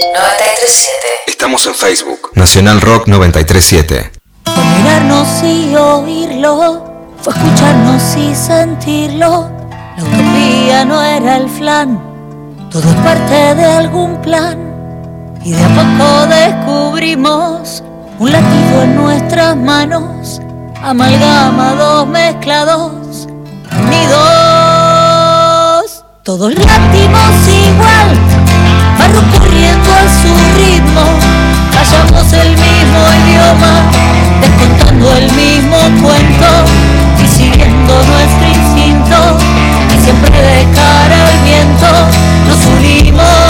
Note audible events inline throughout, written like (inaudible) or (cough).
937. Estamos en Facebook. Nacional Rock 937. Fue mirarnos y oírlo, fue escucharnos y sentirlo. La utopía no era el flan, todo es parte de algún plan. Y de a poco descubrimos un latido en nuestras manos, amalgamados, mezclados, unidos. Todos latimos igual, barro a su ritmo, callamos el mismo idioma, descontando el mismo cuento y siguiendo nuestro instinto, y siempre de cara al viento nos unimos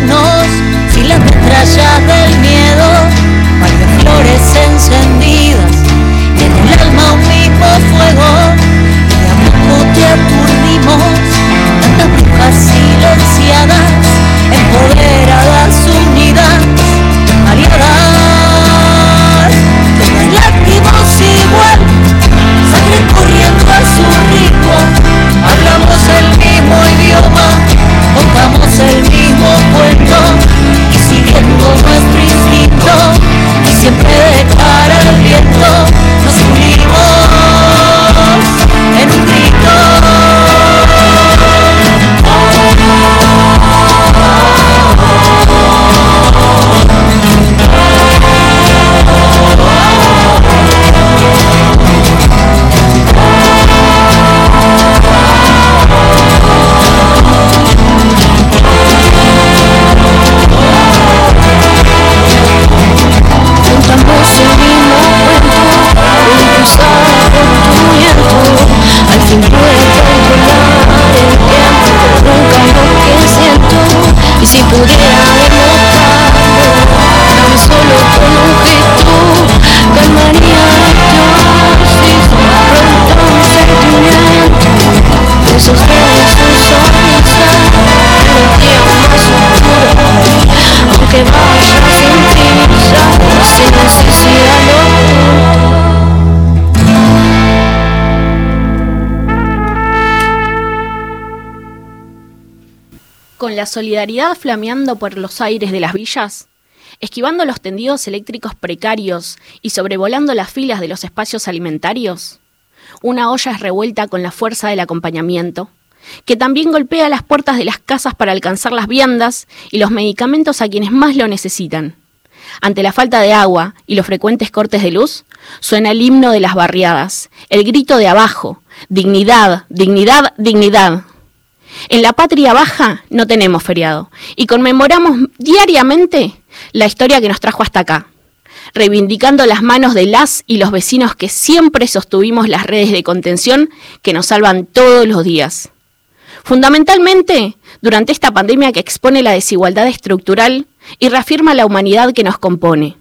cuidarnos sin las metrallas del miedo, varias flores encendidas y en el alma un mismo fuego y de a te aturdimos tantas brujas silenciadas empoderadas unidas aliadas todas lágrimas igual sangre corriendo a su ritmo hablamos el mismo idioma contamos el mismo siguiendo nuestro instinto y siempre de cara al viento la solidaridad flameando por los aires de las villas, esquivando los tendidos eléctricos precarios y sobrevolando las filas de los espacios alimentarios, una olla es revuelta con la fuerza del acompañamiento, que también golpea las puertas de las casas para alcanzar las viandas y los medicamentos a quienes más lo necesitan. Ante la falta de agua y los frecuentes cortes de luz, suena el himno de las barriadas, el grito de abajo, dignidad, dignidad, dignidad. En la patria baja no tenemos feriado y conmemoramos diariamente la historia que nos trajo hasta acá, reivindicando las manos de las y los vecinos que siempre sostuvimos las redes de contención que nos salvan todos los días. Fundamentalmente, durante esta pandemia que expone la desigualdad estructural y reafirma la humanidad que nos compone.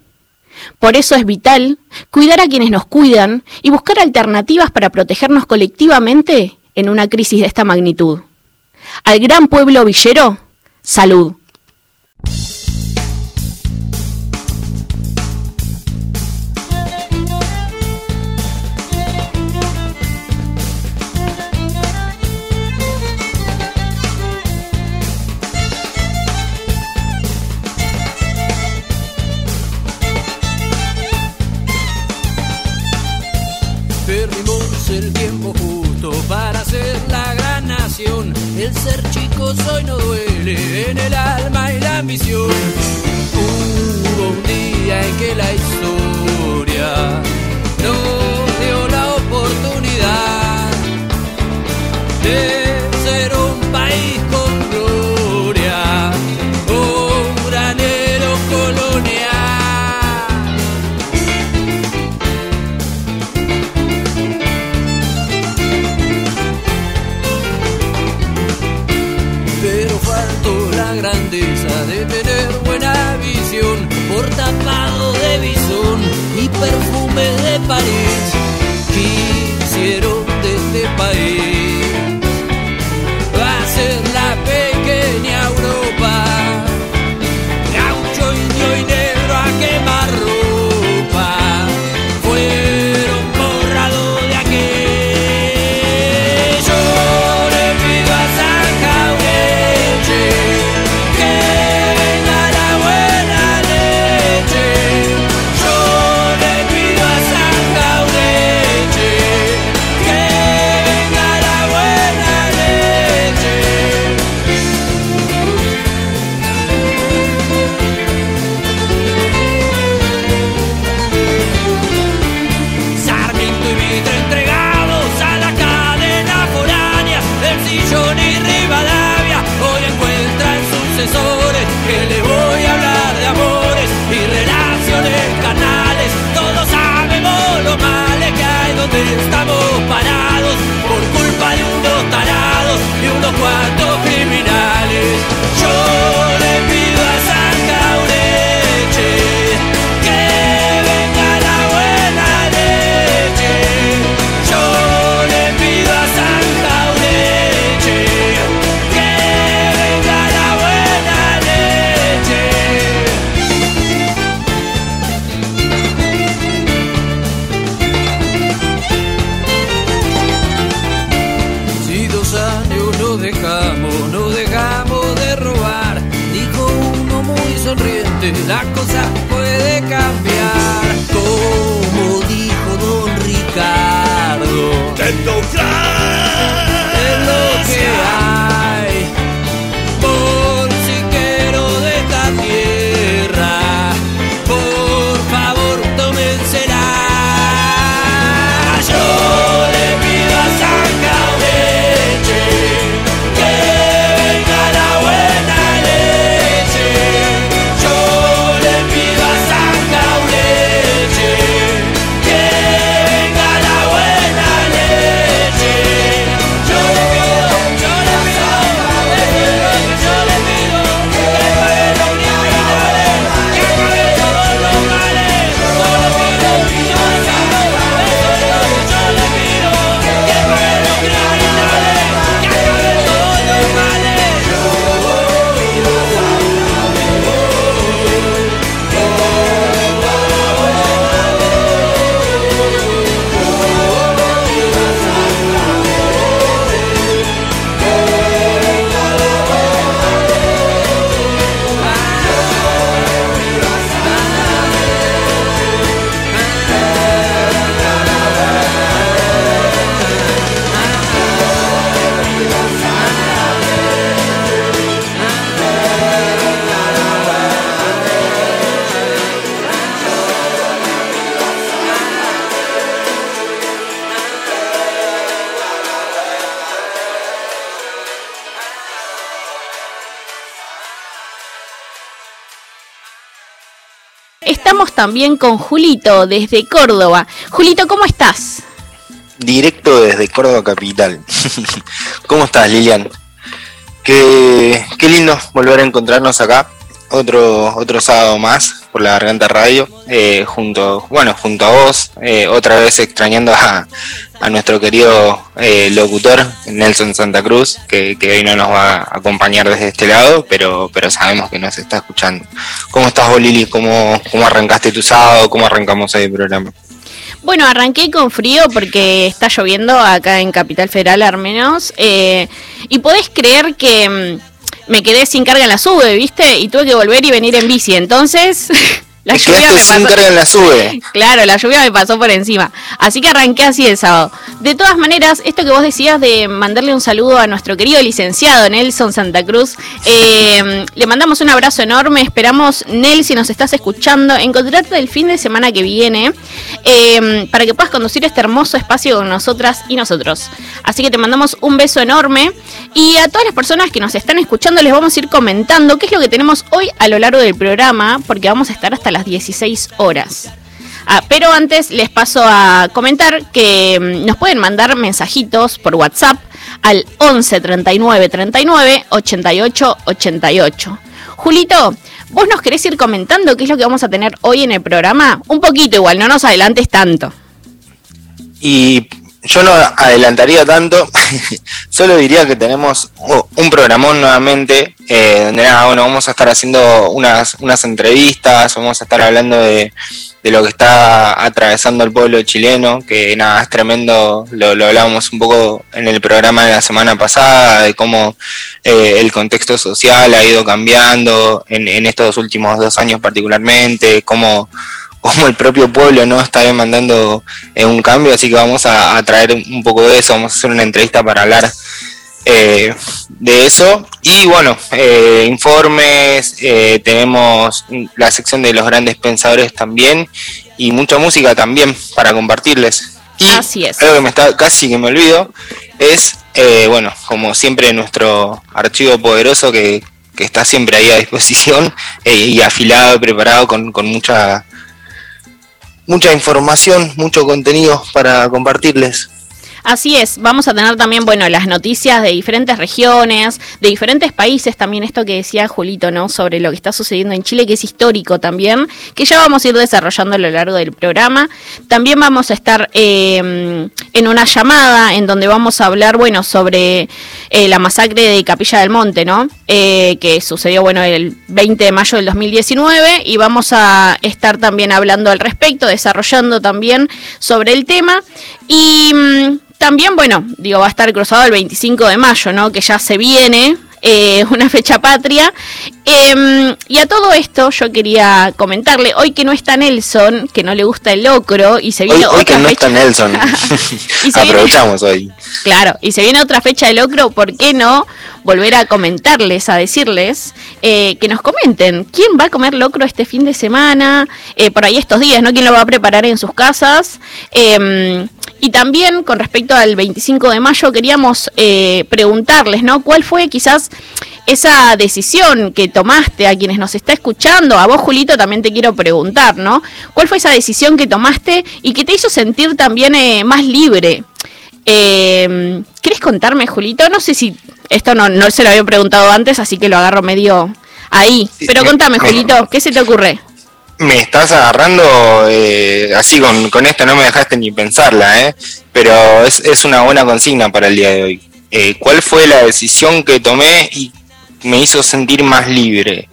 Por eso es vital cuidar a quienes nos cuidan y buscar alternativas para protegernos colectivamente en una crisis de esta magnitud. Al gran pueblo villero, salud. También con Julito desde Córdoba. Julito, ¿cómo estás? Directo desde Córdoba Capital. (laughs) ¿Cómo estás, Lilian? Qué, qué lindo volver a encontrarnos acá. Otro, otro sábado más por la Garganta Radio, eh, junto, bueno, junto a vos, eh, otra vez extrañando a, nuestro querido eh, locutor Nelson Santa Cruz, que, hoy no nos va a acompañar desde este lado, pero, pero sabemos que nos está escuchando. ¿Cómo estás vos, Lili? ¿Cómo, ¿Cómo arrancaste tu sábado? ¿Cómo arrancamos el programa? Bueno, arranqué con frío porque está lloviendo acá en Capital Federal al menos. eh, y podés creer que mm, me quedé sin carga en la sube, ¿viste? Y tuve que volver y venir en bici. Entonces, (laughs) la lluvia quedaste me pasó. la sube. (laughs) Claro, la lluvia me pasó por encima. Así que arranqué así el sábado. De todas maneras, esto que vos decías de mandarle un saludo a nuestro querido licenciado Nelson Santa Cruz, eh, le mandamos un abrazo enorme. Esperamos, Nel, si nos estás escuchando, encontrarte el fin de semana que viene eh, para que puedas conducir este hermoso espacio con nosotras y nosotros. Así que te mandamos un beso enorme. Y a todas las personas que nos están escuchando les vamos a ir comentando qué es lo que tenemos hoy a lo largo del programa, porque vamos a estar hasta las 16 horas. Ah, pero antes les paso a comentar que mm, nos pueden mandar mensajitos por WhatsApp al 11 39 39 88 88. Julito, ¿vos nos querés ir comentando qué es lo que vamos a tener hoy en el programa? Un poquito igual, no nos adelantes tanto. Y yo no adelantaría tanto, (laughs) solo diría que tenemos un programón nuevamente, eh, donde nada, bueno, vamos a estar haciendo unas, unas entrevistas, vamos a estar hablando de, de lo que está atravesando el pueblo chileno, que nada, es tremendo, lo, lo hablábamos un poco en el programa de la semana pasada, de cómo eh, el contexto social ha ido cambiando en, en estos últimos dos años particularmente, cómo como el propio pueblo no está demandando eh, un cambio, así que vamos a, a traer un poco de eso, vamos a hacer una entrevista para hablar eh, de eso. Y bueno, eh, informes, tenemos la sección de los grandes pensadores también y mucha música también para compartirles. Y Así es. algo que me está casi que me olvido es, eh, bueno, como siempre nuestro archivo poderoso que, que está siempre ahí a disposición y afilado y preparado con, con mucha mucha información, mucho contenido para compartirles. Así es, vamos a tener también, bueno, las noticias de diferentes regiones, de diferentes países, también esto que decía Julito, ¿no? Sobre lo que está sucediendo en Chile, que es histórico también, que ya vamos a ir desarrollando a lo largo del programa. También vamos a estar eh, en una llamada en donde vamos a hablar, bueno, sobre eh, la masacre de Capilla del Monte, ¿no? Eh, que sucedió, bueno, el 20 de mayo del 2019 y vamos a estar también hablando al respecto, desarrollando también sobre el tema y... mm, también, bueno, digo, va a estar cruzado el 25 de mayo, ¿no? Que ya se viene. eh, (laughs) una fecha patria. Em, y a todo esto yo quería comentarle, hoy que no está Nelson, que no le gusta el locro, y se viene hoy, hoy otra que no fecha- está Nelson. (laughs) Y se viene- Aprovechamos hoy. Claro, y se viene otra fecha de locro, ¿por qué no volver a comentarles, a decirles eh, que nos comenten quién va a comer locro este fin de semana, eh, por ahí estos días, ¿no? ¿Quién lo va a preparar en sus casas? Eh, y también con respecto al 25 de mayo queríamos eh, preguntarles, ¿no? ¿Cuál fue quizás esa decisión que tomaste a quienes nos está escuchando? A vos, Julito, también te quiero preguntar, ¿no? ¿Cuál fue esa decisión que tomaste y que te hizo sentir también más libre? Eh, ¿Querés contarme, Julito? No sé si esto no, no se lo había preguntado antes, así que lo agarro medio ahí. Pero me- contame, me- Julito, ¿qué se te ocurre? Me estás agarrando eh, así con, con esto, no me dejaste ni pensarla, ¿eh? pero es, es una buena consigna para el día de hoy. Eh, ¿Cuál fue la decisión que tomé y me hizo sentir más libre?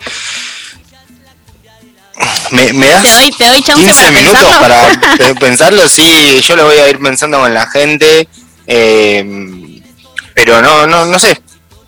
¿Me, me das Te doy, te doy chance 15 para minutos pensarlo. para (laughs) pensarlo? Sí, yo lo voy a ir pensando con la gente, eh, pero no, no, no sé.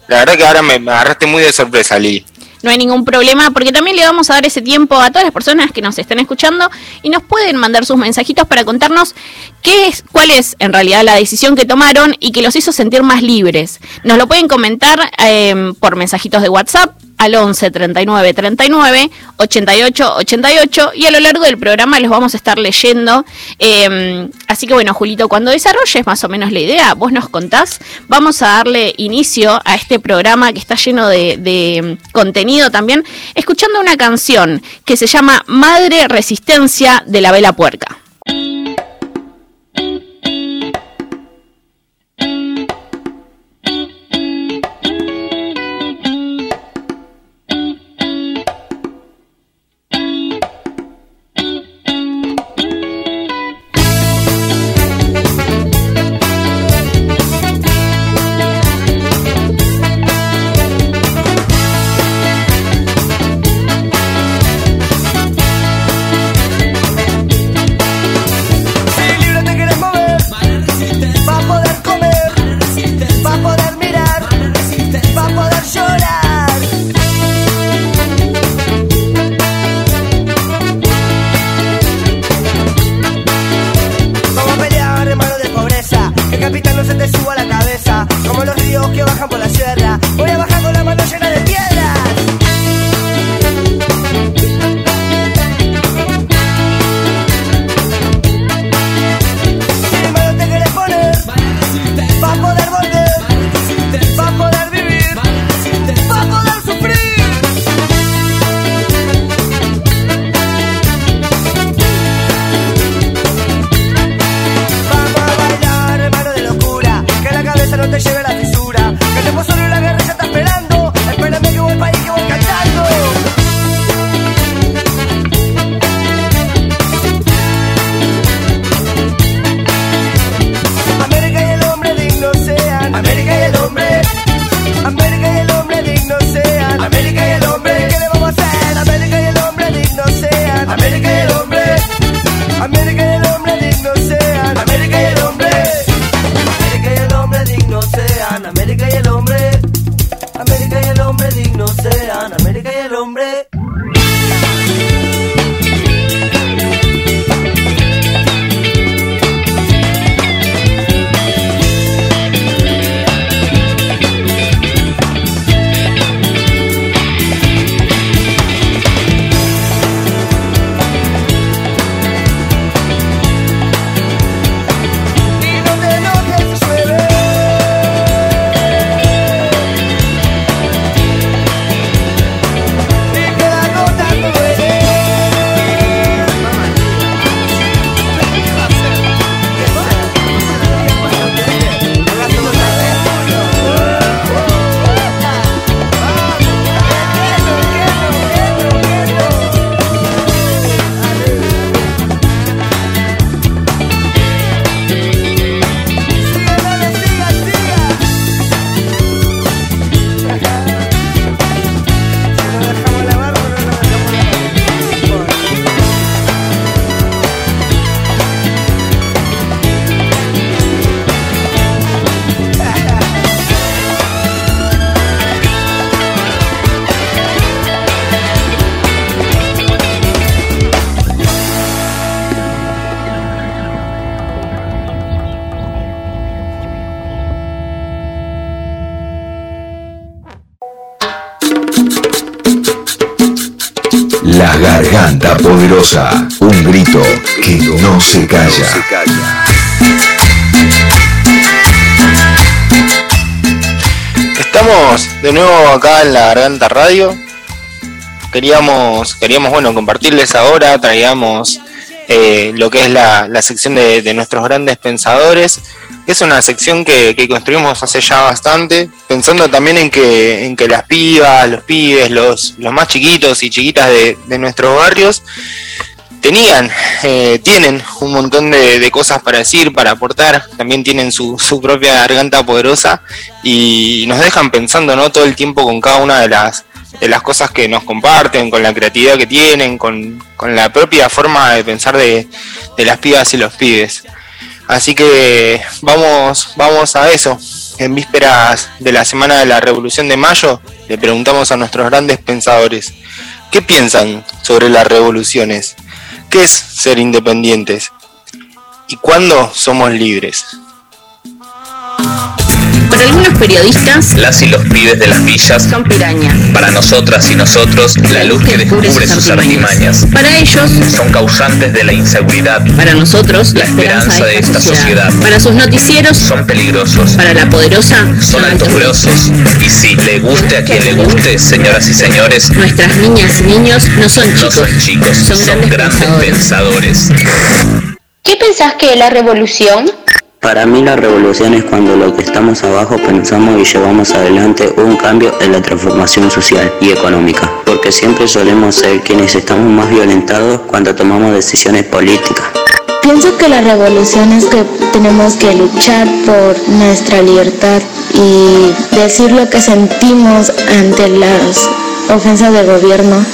La verdad que ahora me, agarraste muy de sorpresa, Lili. No hay ningún problema, porque también le vamos a dar ese tiempo a todas las personas que nos estén escuchando y nos pueden mandar sus mensajitos para contarnos qué es, cuál es en realidad la decisión que tomaron y que los hizo sentir más libres. Nos lo pueden comentar eh, por mensajitos de WhatsApp al 11 39 39 88 88 y a lo largo del programa los vamos a estar leyendo. Eh, así que bueno, Julito, cuando desarrolles más o menos la idea, vos nos contás, vamos a darle inicio a este programa que está lleno de, de contenido también, escuchando una canción que se llama Madre Resistencia de la Vela Puerca. Se calla. Estamos de nuevo acá en la Garganta Radio. Queríamos, queríamos bueno, compartirles ahora, traíamos eh, lo que es la, sección de, nuestros grandes pensadores. Es una sección que, construimos hace ya bastante, pensando también en que, en que las pibas, los pibes, los, los más chiquitos y chiquitas de, nuestros barrios tenían, eh, tienen un montón de, cosas para decir, para aportar, también tienen su, propia garganta poderosa y nos dejan pensando ¿no? todo el tiempo con cada una de las, de las cosas que nos comparten, con la creatividad que tienen, con, la propia forma de pensar de, las pibas y los pibes. Así que vamos, vamos a eso. En vísperas de la Semana de la Revolución de Mayo, le preguntamos a nuestros grandes pensadores, ¿qué piensan sobre las revoluciones? ¿Qué es ser independientes? ¿Y cuándo somos libres? Para algunos periodistas, las y los pibes de las villas son pirañas. Para nosotras y nosotros, la luz que descubre sus artimañas. Para ellos, son causantes de la inseguridad. Para nosotros, la esperanza de esta sociedad. Para sus noticieros, son peligrosos. Para la poderosa, son altos grosos. Y si le guste a quien le guste, señoras y señores, nuestras niñas y niños no son chicos, no son, chicos, son, grandes, pensadores. ¿Qué pensás que es la revolución? Para mí la revolución es cuando lo que estamos abajo pensamos y llevamos adelante un cambio en la transformación social y económica, porque siempre solemos ser quienes estamos más violentados cuando tomamos decisiones políticas. Pienso que la revolución es que tenemos que luchar por nuestra libertad y decir lo que sentimos ante las ofensas del gobierno.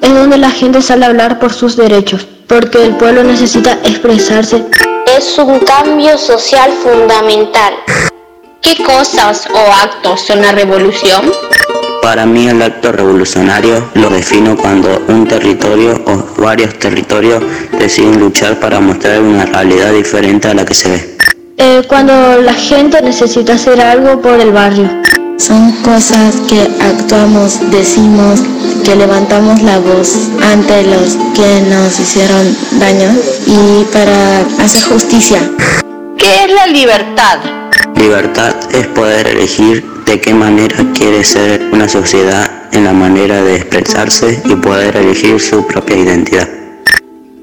Es donde la gente sale a hablar por sus derechos, porque el pueblo necesita expresarse es un cambio social fundamental. ¿Qué cosas o actos son la revolución? Para mí el acto revolucionario lo defino cuando un territorio o varios territorios deciden luchar para mostrar una realidad diferente a la que se ve. Eh, cuando la gente necesita hacer algo por el barrio. Son cosas que actuamos, decimos, que levantamos la voz ante los que nos hicieron daño y para hacer justicia. ¿Qué es la libertad? Libertad es poder elegir de qué manera quiere ser una sociedad en la manera de expresarse y poder elegir su propia identidad.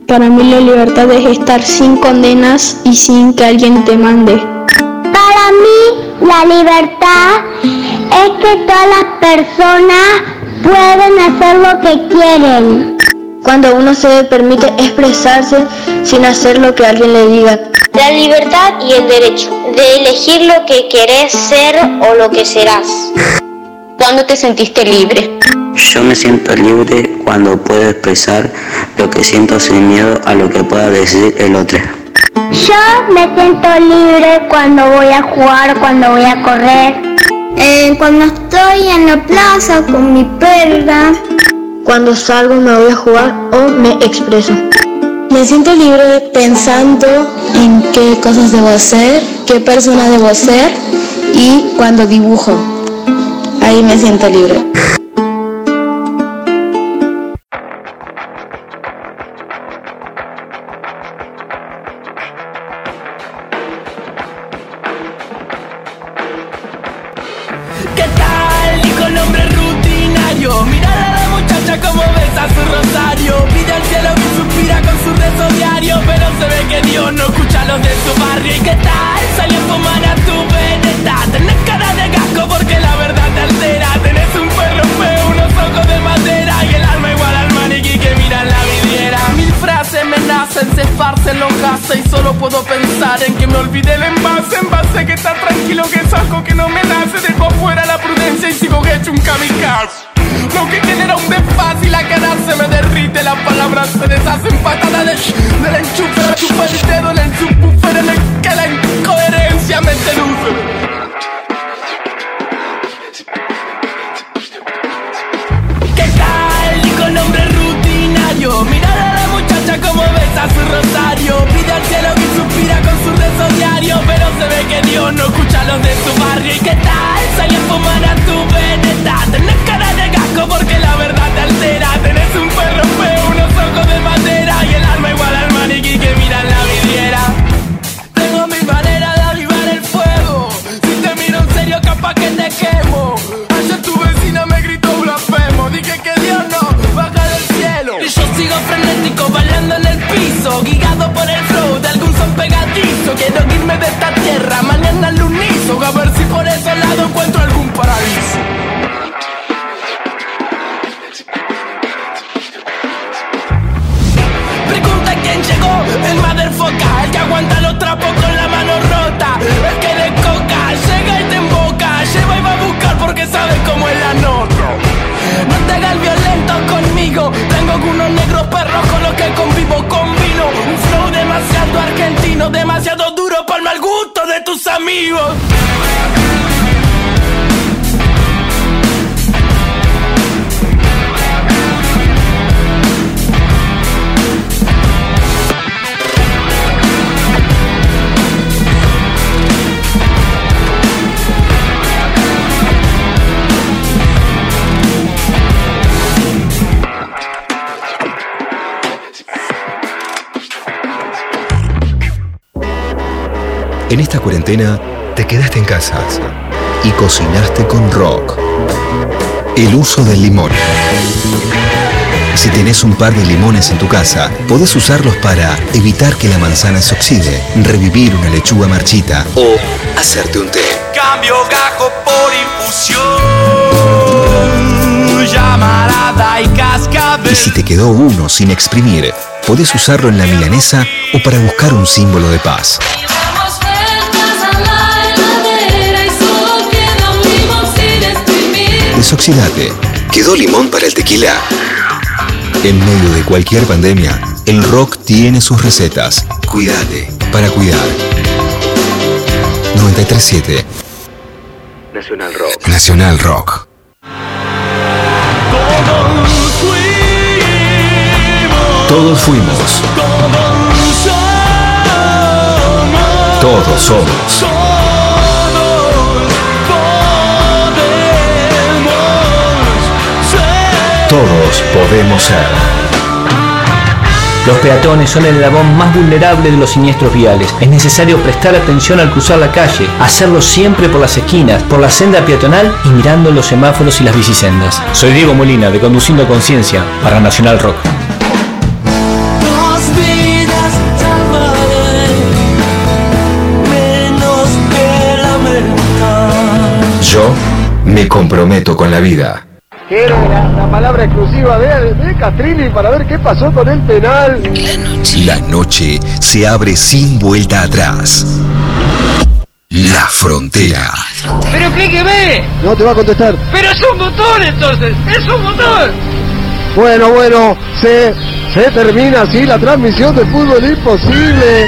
Para mí la libertad es estar sin condenas y sin que alguien te mande. Para mí la libertad es que todas las personas pueden hacer lo que quieren. Cuando uno se permite expresarse sin hacer lo que alguien le diga. La libertad y el derecho de elegir lo que querés ser o lo que serás. ¿Cuándo te sentiste libre? Yo me siento libre cuando puedo expresar lo que siento sin miedo a lo que pueda decir el otro. Yo me siento libre cuando voy a jugar, cuando voy a correr, eh, cuando estoy en la plaza con mi perra. Cuando salgo me voy a jugar o me expreso. Me siento libre pensando en qué cosas debo hacer, qué persona debo ser y cuando dibujo. Ahí me siento libre. Cuarentena te quedaste en casa y cocinaste con rock. El uso del limón. Si tenés un par de limones en tu casa, podés usarlos para evitar que la manzana se oxide, revivir una lechuga marchita o hacerte un té. Cambio gajo por infusión Llamarada y cascabel Y si te quedó uno sin exprimir, podés usarlo en la milanesa o para buscar un símbolo de paz. Desoxidate. ¿Quedó limón para el tequila? En medio de cualquier pandemia, el rock tiene sus recetas. Cuídate para cuidar. 937 Nacional Rock. Nacional Rock. Todos fuimos. Todos somos. Todos podemos ser. Los peatones son el eslabón más vulnerable de los siniestros viales. Es necesario prestar atención al cruzar la calle, hacerlo siempre por las esquinas, por la senda peatonal y mirando los semáforos y las bicisendas. Soy Diego Molina de Conduciendo Conciencia para Nacional Rock. Yo me comprometo con la vida. Quiero la, la palabra exclusiva de, de para ver qué pasó con el penal. La noche se abre sin vuelta atrás. La frontera. ¡Pero explíqueme! No te va a contestar. Pero es un botón entonces, es un botón. Bueno, bueno, se, se termina así la transmisión de fútbol imposible.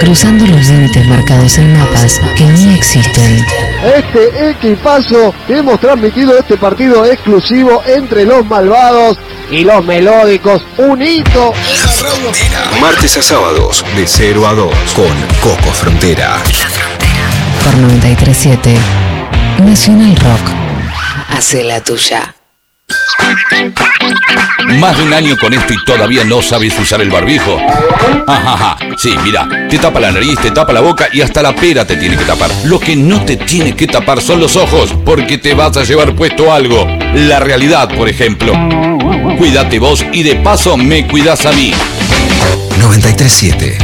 Cruzando los límites marcados en mapas que ni existen. a este equipazo que hemos transmitido este partido exclusivo entre los malvados y los melódicos. Un hito. Martes a sábados de 0 a 2 con Coco Frontera. Por 937 Nacional Rock. Hace la tuya. Más de un año con esto y todavía no sabes usar el barbijo. Ajaja, sí, mira, te tapa la nariz, te tapa la boca y hasta la pera te tiene que tapar. Lo que no te tiene que tapar son los ojos, porque te vas a llevar puesto algo. La realidad, por ejemplo. Cuídate vos y de paso me cuidas a mí. 937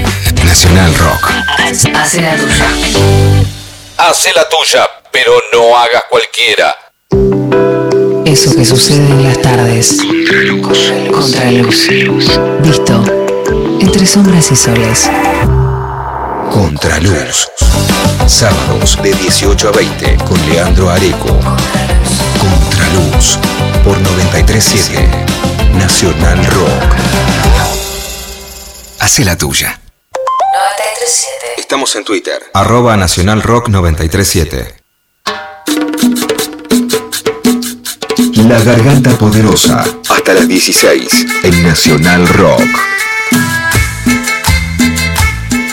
Nacional Rock. Hace la tuya. Hace la tuya, pero no hagas cualquiera. Eso que sucede en las tardes. Contraluz. Visto. Entre sombras y soles. Contraluz. Sábados de 18 a 20 con Leandro Areco. Contraluz. Por 937 Nacional Rock. Hace la tuya. 937. Estamos en Twitter. Arroba Nacional Rock 937. La Garganta Poderosa. Hasta las 16 en Nacional Rock.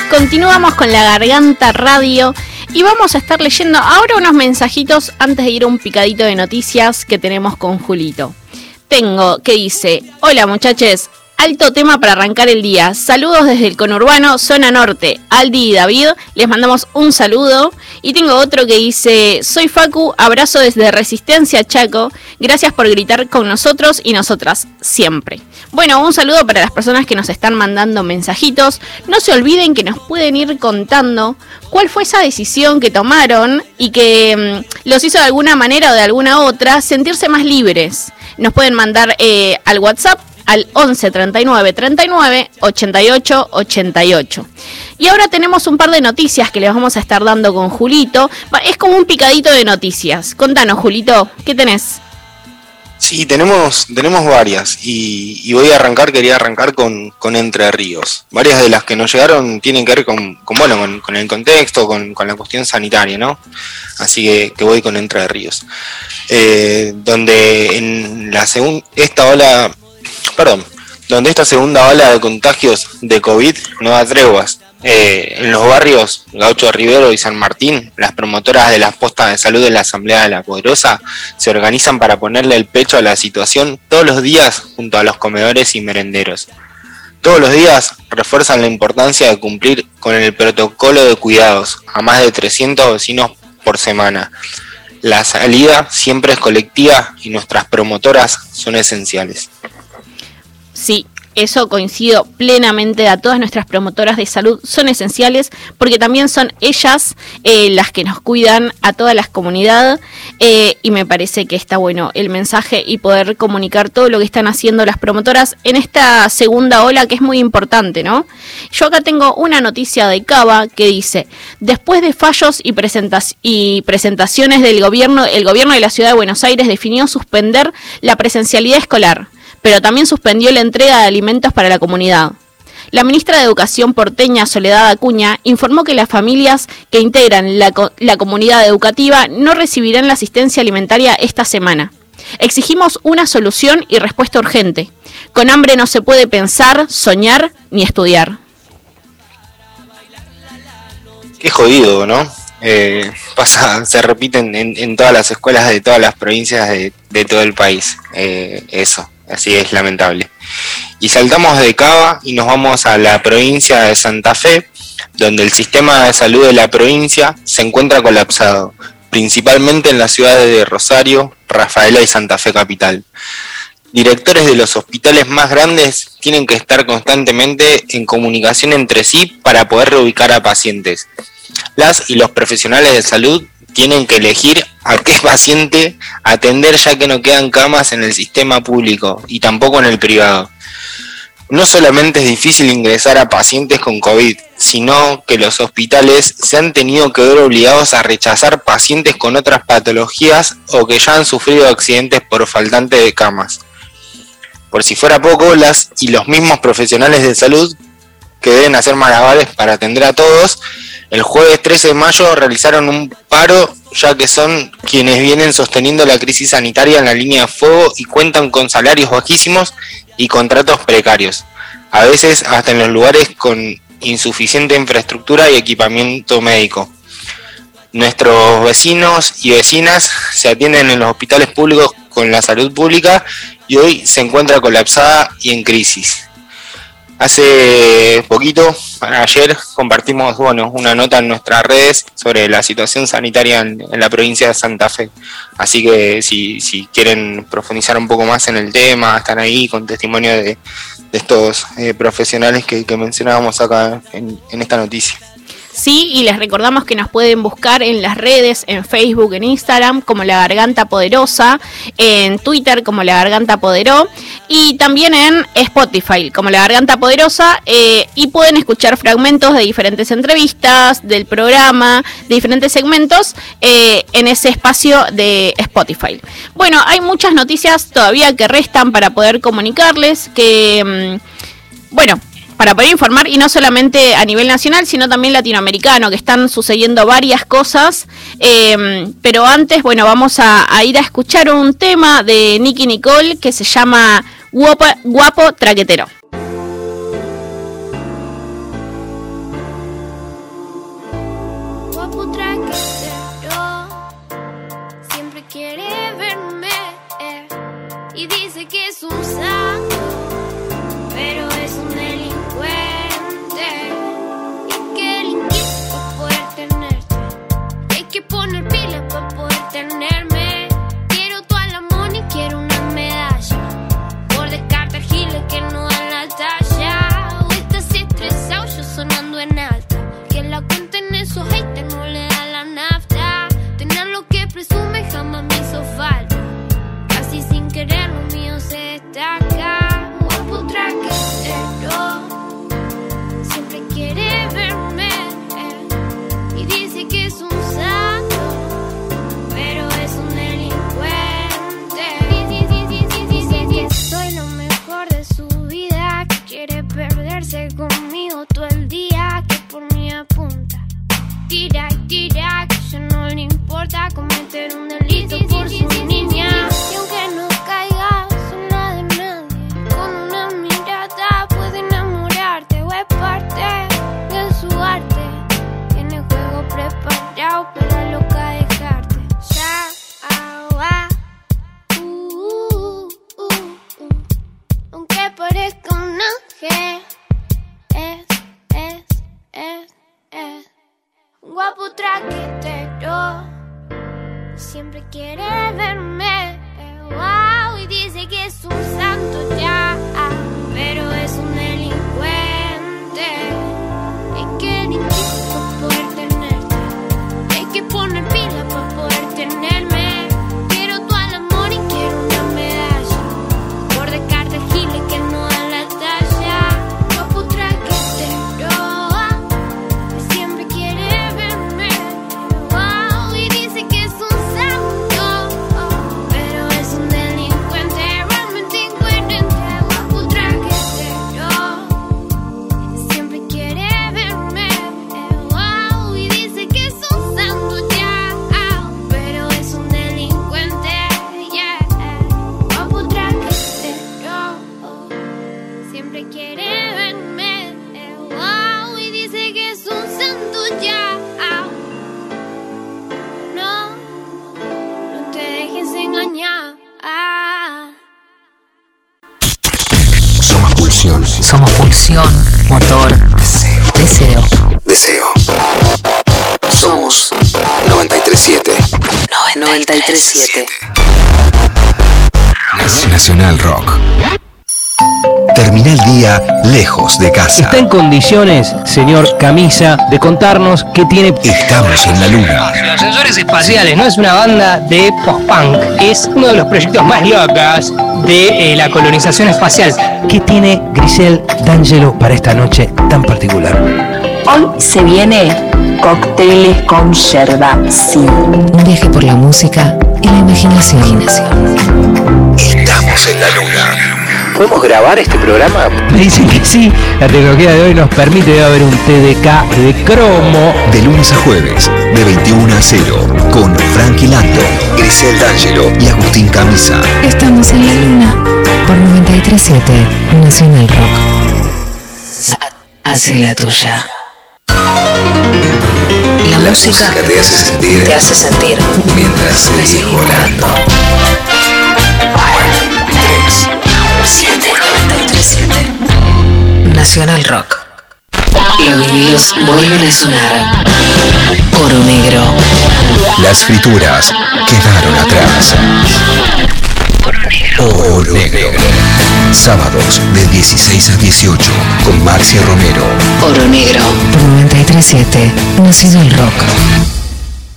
Continuamos con la Garganta Radio y vamos a estar leyendo ahora unos mensajitos antes de ir a un picadito de noticias que tenemos con Julito. tengo que dice, hola muchachos, alto tema para arrancar el día. Saludos desde el conurbano, zona norte. Aldi y David, les mandamos un saludo. Y tengo otro que dice, soy Facu, abrazo desde Resistencia Chaco. Gracias por gritar con nosotros y nosotras siempre. Bueno, un saludo para las personas que nos están mandando mensajitos. No se olviden que nos pueden ir contando cuál fue esa decisión que tomaron y que mm, los hizo de alguna manera o de alguna otra sentirse más libres. Nos pueden mandar eh, al WhatsApp al 11 39 39 88 88. Y ahora tenemos un par de noticias que les vamos a estar dando con Julito. Es como un picadito de noticias. Contanos, Julito, ¿qué tenés? Sí, tenemos, tenemos varias y, voy a arrancar, quería arrancar con, con Entre Ríos. Varias de las que nos llegaron tienen que ver con, bueno, con, el contexto, con, la cuestión sanitaria, ¿no? Así que, que voy con Entre Ríos. Eh, donde en la segunda, esta ola, perdón, donde esta segunda ola de contagios de COVID no da treguas. Eh, en los barrios Gaucho Rivero y San Martín, las promotoras de las postas de salud de la Asamblea de la Poderosa se organizan para ponerle el pecho a la situación todos los días junto a los comedores y merenderos. Todos los días refuerzan la importancia de cumplir con el protocolo de cuidados a más de 300 vecinos por semana. La salida siempre es colectiva y nuestras promotoras son esenciales. Sí, eso coincido plenamente a todas nuestras promotoras de salud, son esenciales porque también son ellas eh, las que nos cuidan a toda la comunidad eh, y me parece que está bueno el mensaje y poder comunicar todo lo que están haciendo las promotoras en esta segunda ola que es muy importante, ¿no? Yo acá tengo una noticia de Cava que dice, después de fallos y, presentas y presentaciones del gobierno, el gobierno de la ciudad de Buenos Aires definió suspender la presencialidad escolar pero también suspendió la entrega de alimentos para la comunidad. La ministra de Educación porteña Soledad Acuña informó que las familias que integran la, co la, comunidad educativa no recibirán la asistencia alimentaria esta semana. Exigimos una solución y respuesta urgente. Con hambre no se puede pensar, soñar ni estudiar. Qué jodido, ¿no? Eh, se repiten en, todas las escuelas de todas las provincias de, de todo el país. Eh, eso así es lamentable. Y saltamos de Cava y nos vamos a la provincia de Santa Fe, donde el sistema de salud de la provincia se encuentra colapsado, principalmente en las ciudades de Rosario, Rafaela y Santa Fe Capital. Directores de los hospitales más grandes tienen que estar constantemente en comunicación entre sí para poder reubicar a pacientes. Las y los profesionales de salud tienen que elegir a qué (laughs) paciente atender ya que no quedan camas en el sistema público y tampoco en el privado. No solamente es difícil ingresar a pacientes con COVID, sino que los hospitales se han tenido que ver obligados a rechazar pacientes con otras patologías o que ya han sufrido accidentes por faltante de camas. Por si fuera poco, las y los mismos profesionales de salud que deben hacer malabares para atender a todos, el jueves 13 de mayo realizaron un paro ya que son quienes vienen sosteniendo la crisis sanitaria en la línea de fuego y cuentan con salarios bajísimos y contratos precarios, a veces hasta en los lugares con insuficiente infraestructura y equipamiento médico. Nuestros vecinos y vecinas se atienden en los hospitales públicos con la salud pública y hoy se encuentra colapsada y en crisis. Hace poquito, ayer, compartimos bueno, una nota en nuestras redes sobre la situación sanitaria en, en la provincia de Santa Fe. Así que si, si, quieren profundizar un poco más en el tema, están ahí con testimonio de, de estos eh, profesionales que, que, mencionábamos acá en, en esta noticia. Sí, y les recordamos que nos pueden buscar en las redes, en Facebook, en Instagram, como La Garganta Poderosa, en Twitter como La Garganta Poderó, y también en Spotify como La Garganta Poderosa, eh, y pueden escuchar fragmentos de diferentes entrevistas, del programa, de diferentes segmentos, eh, en ese espacio de Spotify. Bueno, hay muchas noticias todavía que restan para poder comunicarles, que, mmm, bueno, para poder informar y no solamente a nivel nacional, sino también latinoamericano, que están sucediendo varias cosas. Eh, pero antes, bueno, vamos a, ir a escuchar un tema de Nicky Nicole que se llama Guapo, Guapo Traquetero. Poder tenerme. Quiero toda la money, quiero una medalla. Por descarte giles que no dan la talla. O estás estresado, yo sonando en alta. Que la cuenten esos haters no le da la nafta. Tener lo que presume jamás cometer un delito por su niña. Y aunque no caiga sola de nadie, con una mirada puede enamorarte o es parte de su arte. Tiene juego preparado para loca dejarte. Ya, ah, uh, uh, uh, uh. Aunque parezca un ángel, es, es, es, es. Guapo traquetero. Siempre quiere verme. Wow, y dice que es un santo ya. Pero es un delincuente. Y que necesito poder tenerte. Hay que poner pila para poder tenerme. Motor, deseo. Deseo. Somos 937. 937. Nacional Rock. Termina el día lejos de casa. ¿Está en condiciones, señor Camisa, de contarnos qué tiene... Estamos en la luna. Los Ascensores Espaciales no es una banda de post-punk, es uno de los proyectos más locos de eh, la colonización espacial. ¿Qué tiene Grisel D'Angelo para esta noche tan particular? Hoy se viene cócteles con yerba, sí. Un viaje por la música y la imaginación. Estamos en la luna. ¿Podemos grabar este programa? Me dicen que sí. La tecnología de hoy nos permite debe haber un TDK de cromo. De lunes a jueves, de 21 a 0, con Frankie Lando, Grisel D'Angelo y Agustín Camisa. Estamos en la luna por 937 Nacional Rock. Hace la tuya. La, música, te hace sentir, te hace sentir mientras seguís volando. 937 Nacional Rock. Los vinilos vuelven a sonar. Oro negro. Las frituras quedaron atrás. Oro negro. Sábados de 16 a 18 con Marcia Romero. Oro negro. Por 937 Nacional Rock.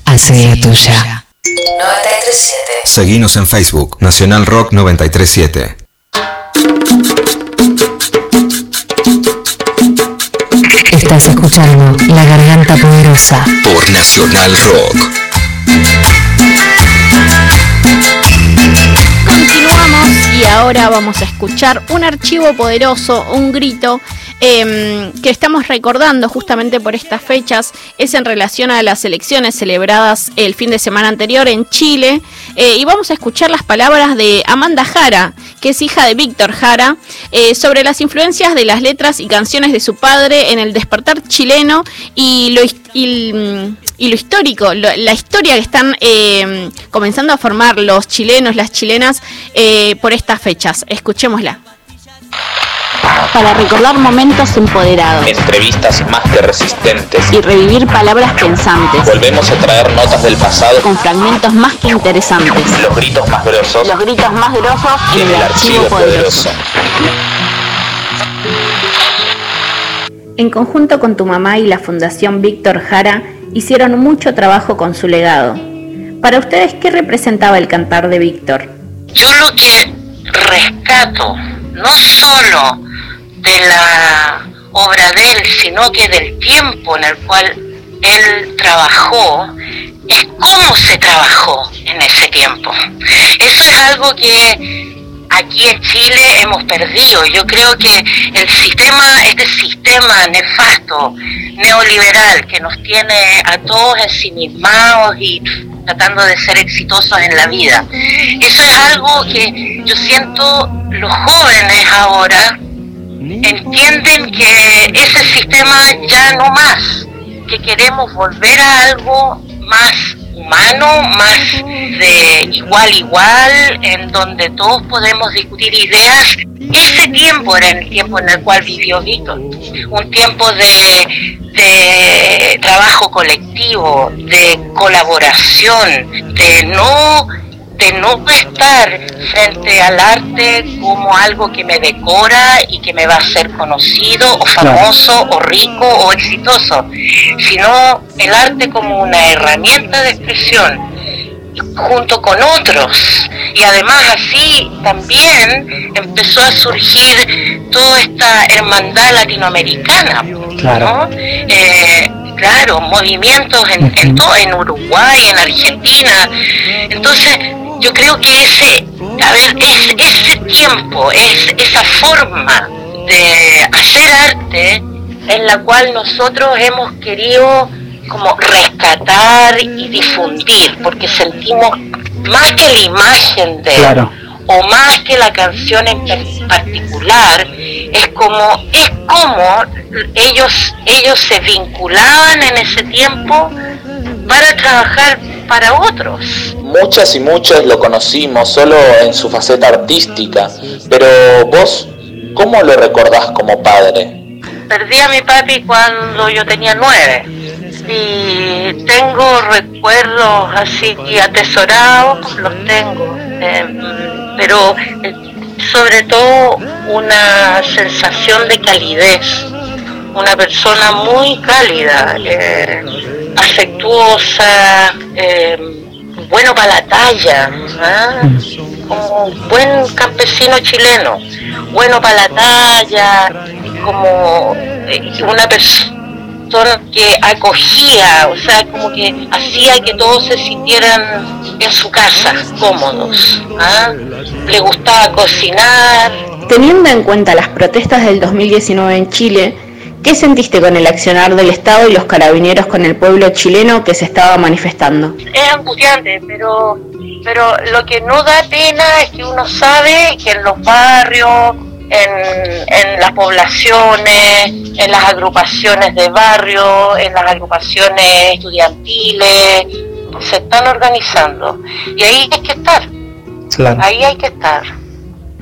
Hace la tuya. 937. Seguinos en Facebook, Nacional Rock 937. Estás escuchando La Garganta Poderosa. Por Nacional Rock. Y ahora vamos a escuchar un archivo poderoso, un grito em, que estamos recordando justamente por estas fechas es en relación a las elecciones celebradas el fin de semana anterior en Chile. Eh, y vamos a escuchar las palabras de Amanda Jara, que es hija de Víctor Jara, eh, sobre las influencias de las letras y canciones de su padre en el despertar chileno y lo, y, lo histórico, lo- la historia que están eh, comenzando a formar los chilenos, las chilenas eh, por estas fechas. Escuchémosla. Para recordar momentos empoderados Entrevistas más que resistentes. y revivir palabras pensantes Volvemos a traer notas del pasado. con fragmentos más que interesantes. Los gritos más grosos. Los gritos más grosos en el archivo poderoso. En conjunto con tu mamá y la Fundación Víctor Jara, hicieron mucho trabajo con su legado. Para ustedes, ¿qué representaba el cantar de Víctor? Yo lo que rescato, no solo de la obra de él, sino que del tiempo en el cual él trabajó, es cómo se trabajó en ese tiempo. Eso es algo que aquí en Chile hemos perdido. Yo creo que el sistema, este sistema nefasto, neoliberal, que nos tiene a todos ensimismados y tratando de ser exitosos en la vida. Eso es algo que yo siento los jóvenes ahora entienden que ese sistema ya no más, que queremos volver a algo más humano, más de igual igual, en donde todos podemos discutir ideas. Ese tiempo era el tiempo en el cual vivió Víctor, un tiempo de, de trabajo colectivo, de colaboración, de no de no estar frente al arte como algo que me decora y que me va a hacer conocido o famoso o rico o exitoso, sino el arte como una herramienta de expresión junto con otros. Y además así también empezó a surgir toda esta hermandad latinoamericana, ¿no? Eh, claro, movimientos en, en todo, en Uruguay, en Argentina. Entonces, yo creo que ese, a ver, es, ese tiempo, es esa forma de hacer arte en la cual nosotros hemos querido como rescatar y difundir, porque sentimos más que la imagen de él, o más que la canción en particular, es como, es como ellos, ellos se vinculaban en ese tiempo para trabajar para otros. Muchas y muchos lo conocimos solo en su faceta artística, pero vos, ¿cómo lo recordás como padre? Perdí a mi papi cuando yo tenía nueve y tengo recuerdos así atesorados, los tengo, eh, pero eh, sobre todo una sensación de calidez, una persona muy cálida, eh, afectuosa, eh, bueno para la talla, ¿ah? como buen campesino chileno, bueno para la talla, como eh, una persona que acogía, o sea, como que hacía que todos se sintieran en su casa cómodos. ¿ah? Le gustaba cocinar, Teniendo en cuenta las protestas del 2019 en Chile, ¿qué sentiste con el accionar del Estado y los carabineros con el pueblo chileno que se estaba manifestando? es angustiante, pero pero lo que no da pena es que uno sabe que en los barrios, en, en las poblaciones, en las agrupaciones de barrio, en las agrupaciones estudiantiles, se están organizando. Y ahí hay que estar, ahí hay que estar,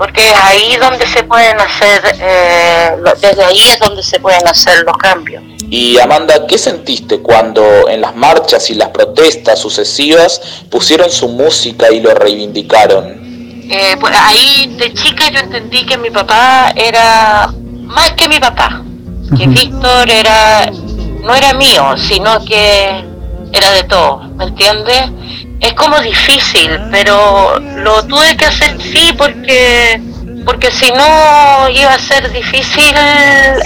porque es ahí donde se pueden hacer, eh, desde ahí es donde se pueden hacer los cambios. Y Amanda, ¿qué sentiste cuando en las marchas y las protestas sucesivas pusieron su música y lo reivindicaron? Eh, pues ahí de chica yo entendí que mi papá era más que mi papá, que Víctor era no era mío, sino que era de todos, ¿me entiendes? Es como difícil, pero lo tuve que hacer sí porque porque si no iba a ser difícil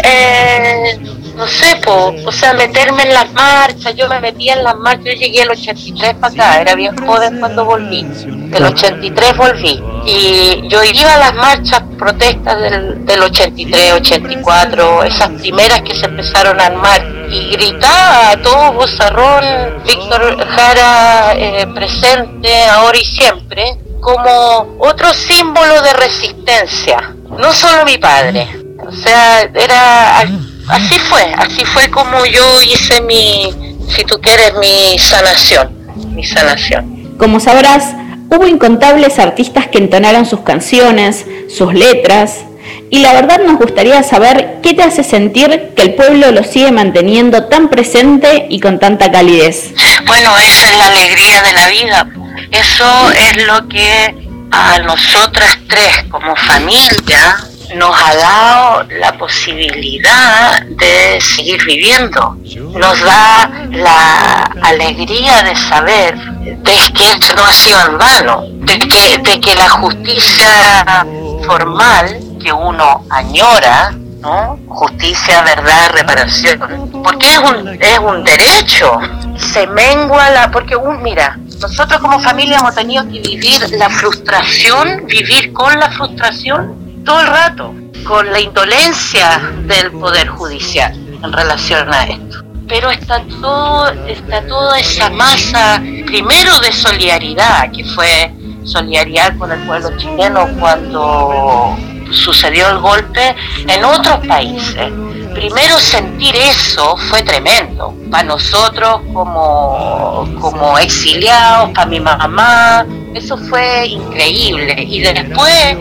eh, no sé, po, o sea, meterme en las marchas, yo me metía en las marchas, yo llegué el 83 para acá, era bien joven cuando volví, el 83 volví, y yo iba a las marchas, protestas del, del 83, 84, esas primeras que se empezaron a armar, y gritaba a todo bozarrón, Víctor Jara eh, presente ahora y siempre, como otro símbolo de resistencia, no solo mi padre, o sea, era así fue, así fue como yo hice mi, si tú quieres, mi sanación, mi sanación. Como sabrás, hubo incontables artistas que entonaron sus canciones, sus letras, y la verdad nos gustaría saber qué te hace sentir que el pueblo lo sigue manteniendo tan presente y con tanta calidez. Bueno, esa es la alegría de la vida. Eso es lo que a nosotras tres como familia nos ha dado la posibilidad de seguir viviendo. Nos da la alegría de saber de que esto no ha sido en vano, de que, de que la justicia formal que uno añora, ¿no? Justicia, verdad, reparación, porque es un, es un derecho. Se mengua la, porque mira, nosotros como familia hemos tenido que vivir la frustración, vivir con la frustración todo el rato, con la indolencia del Poder Judicial en relación a esto. Pero está todo, está toda esa masa, primero de solidaridad, que fue solidaridad con el pueblo chileno cuando sucedió el golpe en otros países. Primero sentir eso fue tremendo, para nosotros como, como exiliados, para mi mamá, eso fue increíble. Y después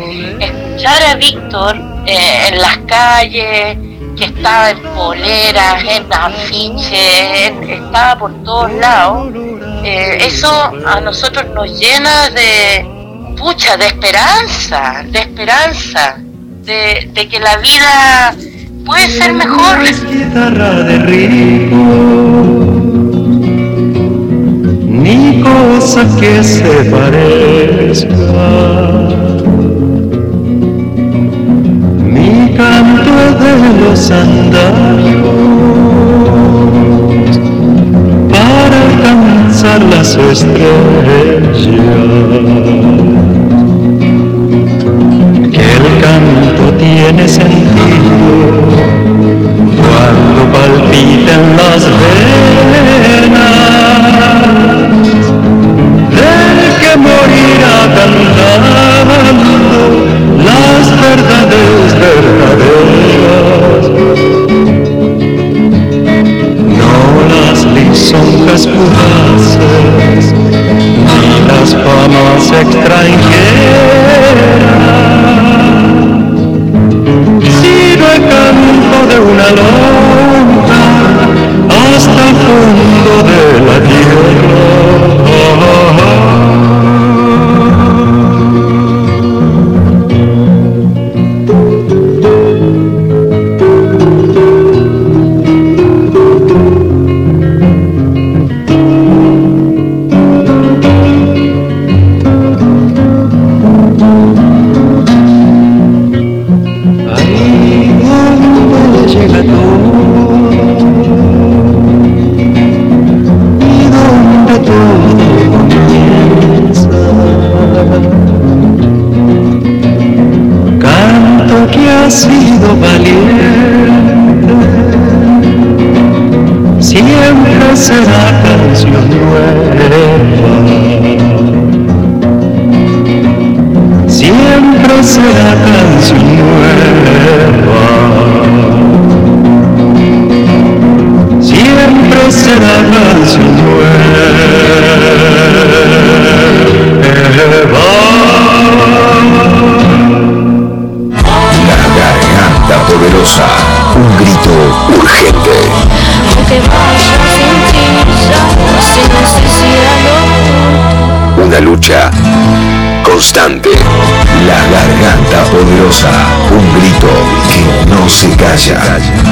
escuchar a Víctor eh, en las calles, que estaba en poleras, en afiches, estaba por todos lados, eh, eso a nosotros nos llena de, pucha, de esperanza, de esperanza, de, que la vida puede ser mejor. ni cosa que se parezca. Canto de los andarios para alcanzar las estrellas. Que el canto tiene sentido cuando palpitan las venas famas extranjeras sino el canto de una lonja hasta el fondo de la Un grito que no se calla.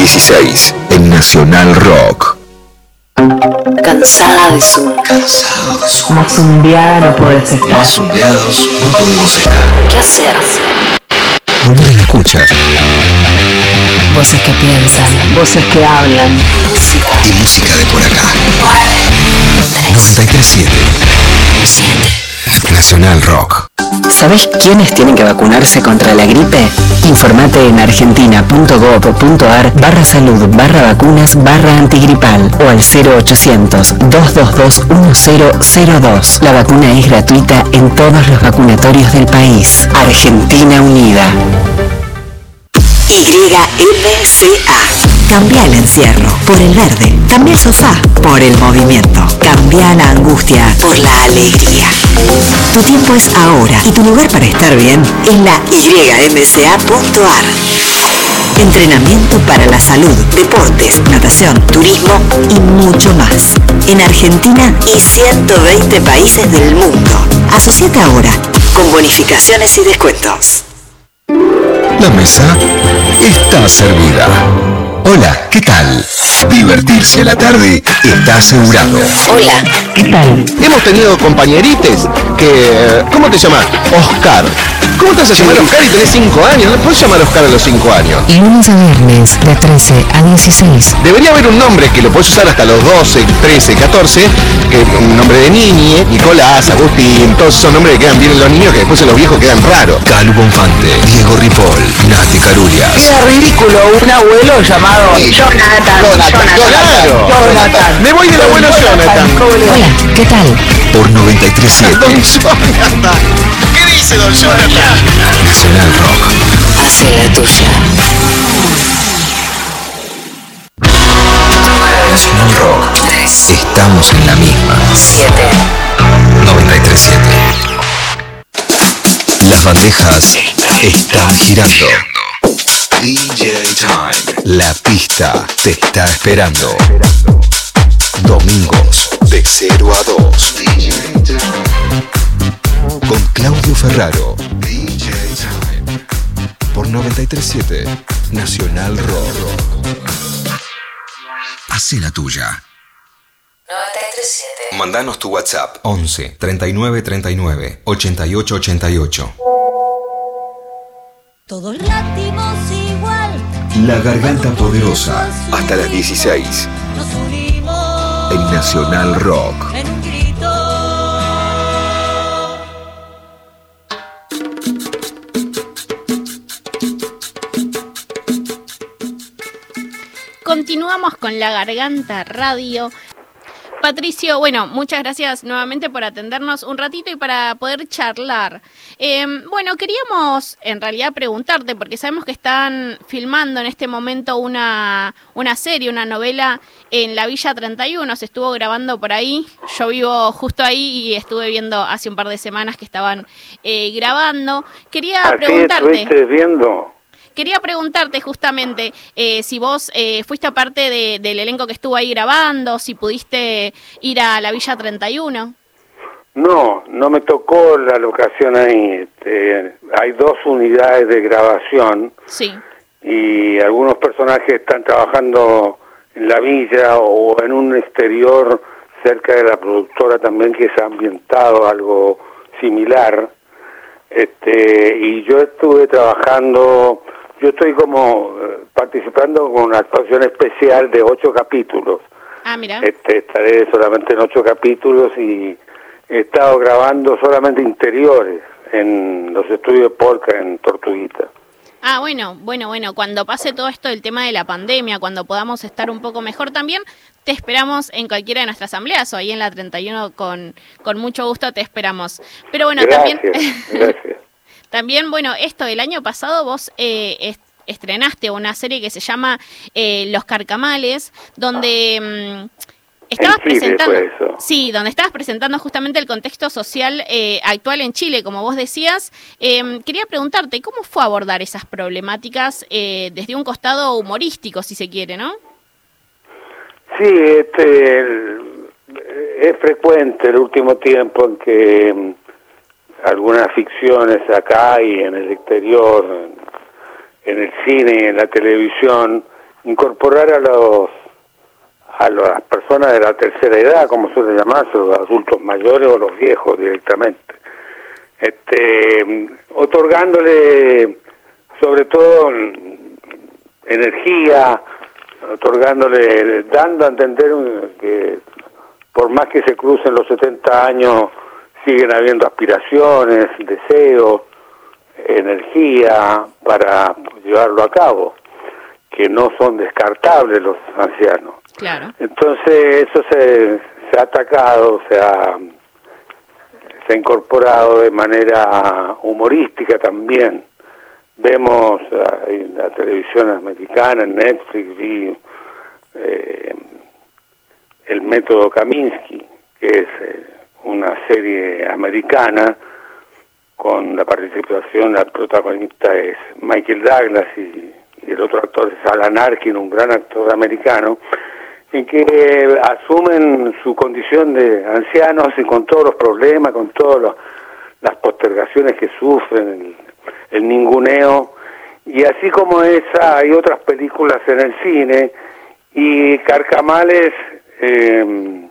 16, en Nacional Rock. Cansada de Zoom. Más zumbiada no puedes estar. Más zumbiados no podemos estar. ¿Qué hacer? Volver a la escucha. Voces que piensan. Voces que hablan. Y música de por acá. 937. Nacional Rock. ¿Sabés quiénes tienen que vacunarse contra la gripe? Informate en argentina.gov.ar barra salud barra vacunas barra antigripal o al 0800-222-1002. La vacuna es gratuita en todos los vacunatorios del país. Argentina Unida. YMCA. Cambia el encierro por el verde. Cambia el sofá por el movimiento. Cambia la angustia por la alegría. Tu tiempo es ahora y tu lugar para estar bien es la ymca.ar. Entrenamiento para la salud, deportes, natación, turismo y mucho más. En Argentina y 120 países del mundo. Asociate ahora con bonificaciones y descuentos. La mesa está servida. Hola, ¿qué tal? Divertirse a la tarde está asegurado. Hola. ¿Qué tal? Hemos tenido compañerites que... ¿Cómo te llamas? Oscar. ¿Cómo te vas a llamar Oscar y tenés 5 años? No puedes llamar Oscar a los 5 años. Lunes a viernes, de 13 a 16. Debería haber un nombre que lo puedes usar hasta los 12, 13, 14, que un nombre de niñe, Nicolás, Agustín, todos esos nombres que quedan bien en los niños que después en los viejos quedan raros. Calu Bonfante, Diego Ripoll, Nati Carulias. Era ridículo un abuelo llamado Jonathan. Claro. Jonathan. Me voy del abuelo Jonathan. Hola, ¿qué tal? Por 937 Don Jonathan. ¿Qué dice Don Jonathan? Nacional Rock. Hace la tuya. Nacional Rock. Estamos en la misma. 7. 937. Las bandejas están girando. DJ Time. La pista te está esperando. Domingos de 0 a 2. Con Claudio Ferraro. DJ Time. Por 937 Nacional Rock. Hacé la tuya. 937. Mandanos tu WhatsApp 11 39 39 88 88. Todos latimos igual. La Garganta Poderosa. Hasta las 16. Nos unimos En Nacional Rock. Continuamos con la Garganta Radio. Patricio, bueno, muchas gracias nuevamente por atendernos un ratito y para poder charlar. Eh, bueno, queríamos en realidad preguntarte, porque sabemos que están filmando en este momento una, una serie, una novela en la Villa 31, se estuvo grabando por ahí, yo vivo justo ahí y estuve viendo hace un par de semanas que estaban eh, grabando. Quería preguntarte... estuviste viendo. Quería preguntarte justamente eh, si vos eh, fuiste parte de- del elenco que estuvo ahí grabando, si pudiste ir a la Villa 31. No, no me tocó la locación ahí. Este, hay dos unidades de grabación Sí. y algunos personajes están trabajando en la villa o en un exterior cerca de la productora también que se ha ambientado algo similar. Este, y yo estuve trabajando, yo estoy como eh, participando con una actuación especial de ocho capítulos. Ah, mira. Este, estaré solamente en ocho capítulos y he estado grabando solamente interiores en los estudios Polka en Tortuguita. Ah, bueno, bueno, bueno, cuando pase todo esto del tema de la pandemia, cuando podamos estar un poco mejor también, te esperamos en cualquiera de nuestras asambleas o ahí en la 31 con, con mucho gusto te esperamos. Pero bueno, también... Gracias. (laughs) También, bueno, esto el año pasado vos eh, est- estrenaste una serie que se llama eh, Los Carcamales, donde mm, estabas presentando, eso. sí, donde estabas presentando justamente el contexto social eh, actual en Chile, como vos decías. Eh, quería preguntarte cómo fue abordar esas problemáticas eh, desde un costado humorístico, si se quiere, ¿no? Sí, este, el- es frecuente el último tiempo en que mm, algunas ficciones acá y en el exterior, en, el cine y en la televisión, incorporar a los a las personas de la tercera edad, como suele llamarse, los adultos mayores o los viejos directamente, este, otorgándole sobre todo energía, otorgándole, dando a entender que por más que se crucen los 70 años, siguen habiendo aspiraciones, deseos, energía para llevarlo a cabo, que no son descartables los ancianos. Claro. Entonces eso se, se ha atacado, se ha, se ha incorporado de manera humorística también. Vemos ah, en la televisión americana, en Netflix, vi eh, el método Kaminsky, que es eh, una serie americana con la participación, la protagonista es Michael Douglas y, el otro actor es Alan Arkin, un gran actor americano, en que asumen su condición de ancianos y con todos los problemas, con todas las postergaciones que sufren, el, el ninguneo, y así como esa hay otras películas en el cine, y Carcamales, eh,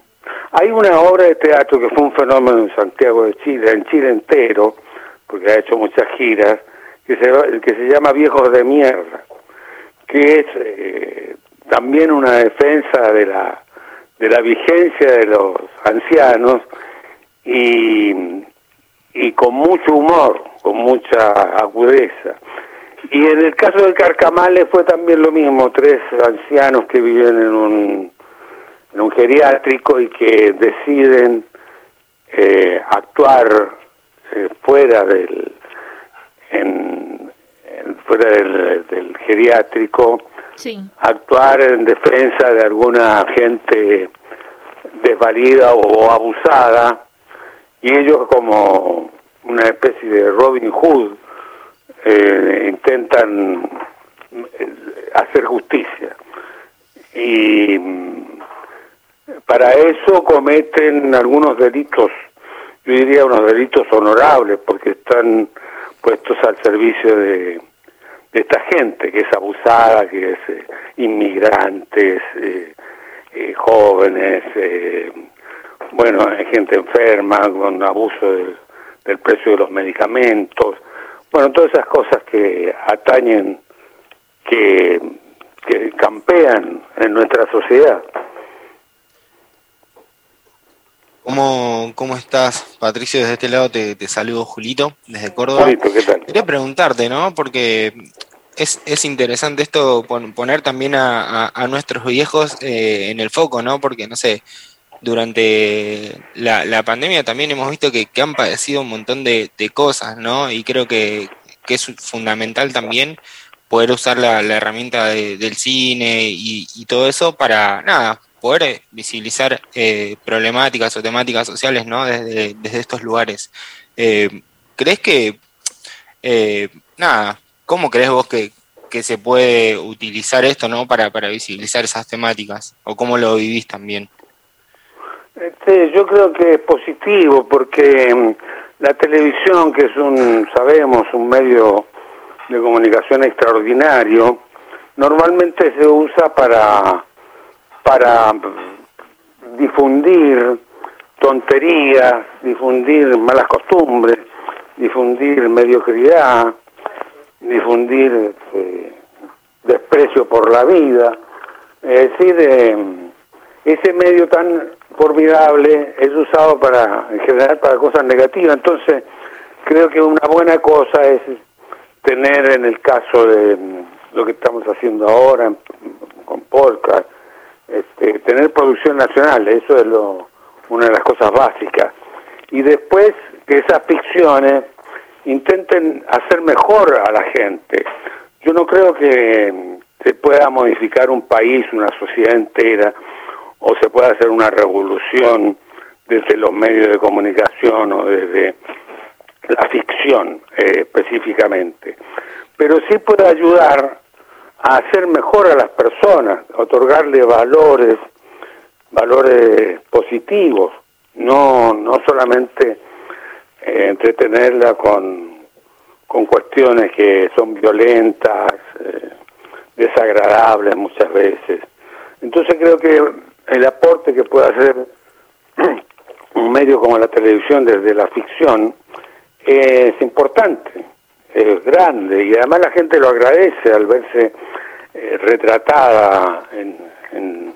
hay una obra de teatro que fue un fenómeno en Santiago de Chile, en Chile entero, porque ha hecho muchas giras, que se, que se llama Viejos de Mierda, que es eh, también una defensa de la, de la vigencia de los ancianos y, con mucho humor, con mucha agudeza. Y en el caso de Carcamales fue también lo mismo, tres ancianos que viven en un, en un geriátrico y que deciden eh, actuar eh, fuera del en- en- fuera del, del geriátrico Sí. actuar en defensa de alguna gente desvalida o abusada y ellos como una especie de Robin Hood eh, intentan hacer justicia y mm, para eso cometen algunos delitos yo diría unos delitos honorables porque están puestos al servicio de, de esta gente que es abusada, que es eh, inmigrantes, eh, eh, jóvenes, bueno, gente enferma con abuso del, del precio de los medicamentos, bueno, todas esas cosas que atañen, que, que campean en nuestra sociedad. ¿Cómo, ¿Cómo estás, Patricio? Desde este lado te, te saludo, Julito, desde Córdoba. Julito, ¿qué tal? Quería preguntarte, ¿no? Porque es, es interesante esto, pon- poner también a, a- a nuestros viejos eh, en el foco, ¿no? Porque, no sé, durante la, la pandemia también hemos visto que, que han padecido un montón de, de cosas, ¿no? Y creo que, que es fundamental también poder usar la, la herramienta de- del cine y, y todo eso para, nada, poder eh, visibilizar eh, problemáticas o temáticas sociales, ¿no? Desde, desde estos lugares. Eh, ¿Crees que, eh, nada, cómo crees vos que, que se puede utilizar esto, ¿no? Para, para visibilizar esas temáticas, o cómo lo vivís también. Este, yo creo que es positivo porque mm, la televisión, que es un, sabemos, un medio de comunicación extraordinario, normalmente se usa para, para difundir tonterías, difundir malas costumbres, difundir mediocridad, difundir este, desprecio por la vida. Es decir, eh, ese medio tan formidable es usado para, en general, para cosas negativas. Entonces, creo que una buena cosa es tener, en el caso de lo que estamos haciendo ahora con podcast, este, tener producción nacional, eso es lo, una de las cosas básicas. Y después que esas ficciones intenten hacer mejor a la gente. Yo no creo que se pueda modificar un país, una sociedad entera, o se pueda hacer una revolución desde los medios de comunicación o desde la ficción eh, específicamente. Pero sí puede ayudar a hacer mejor a las personas, a otorgarle valores, valores positivos, no, no solamente eh, entretenerla con, con cuestiones que son violentas, eh, desagradables muchas veces. Entonces creo que el aporte que puede hacer un medio como la televisión desde la ficción es importante, es grande y además la gente lo agradece al verse eh, retratada en, en,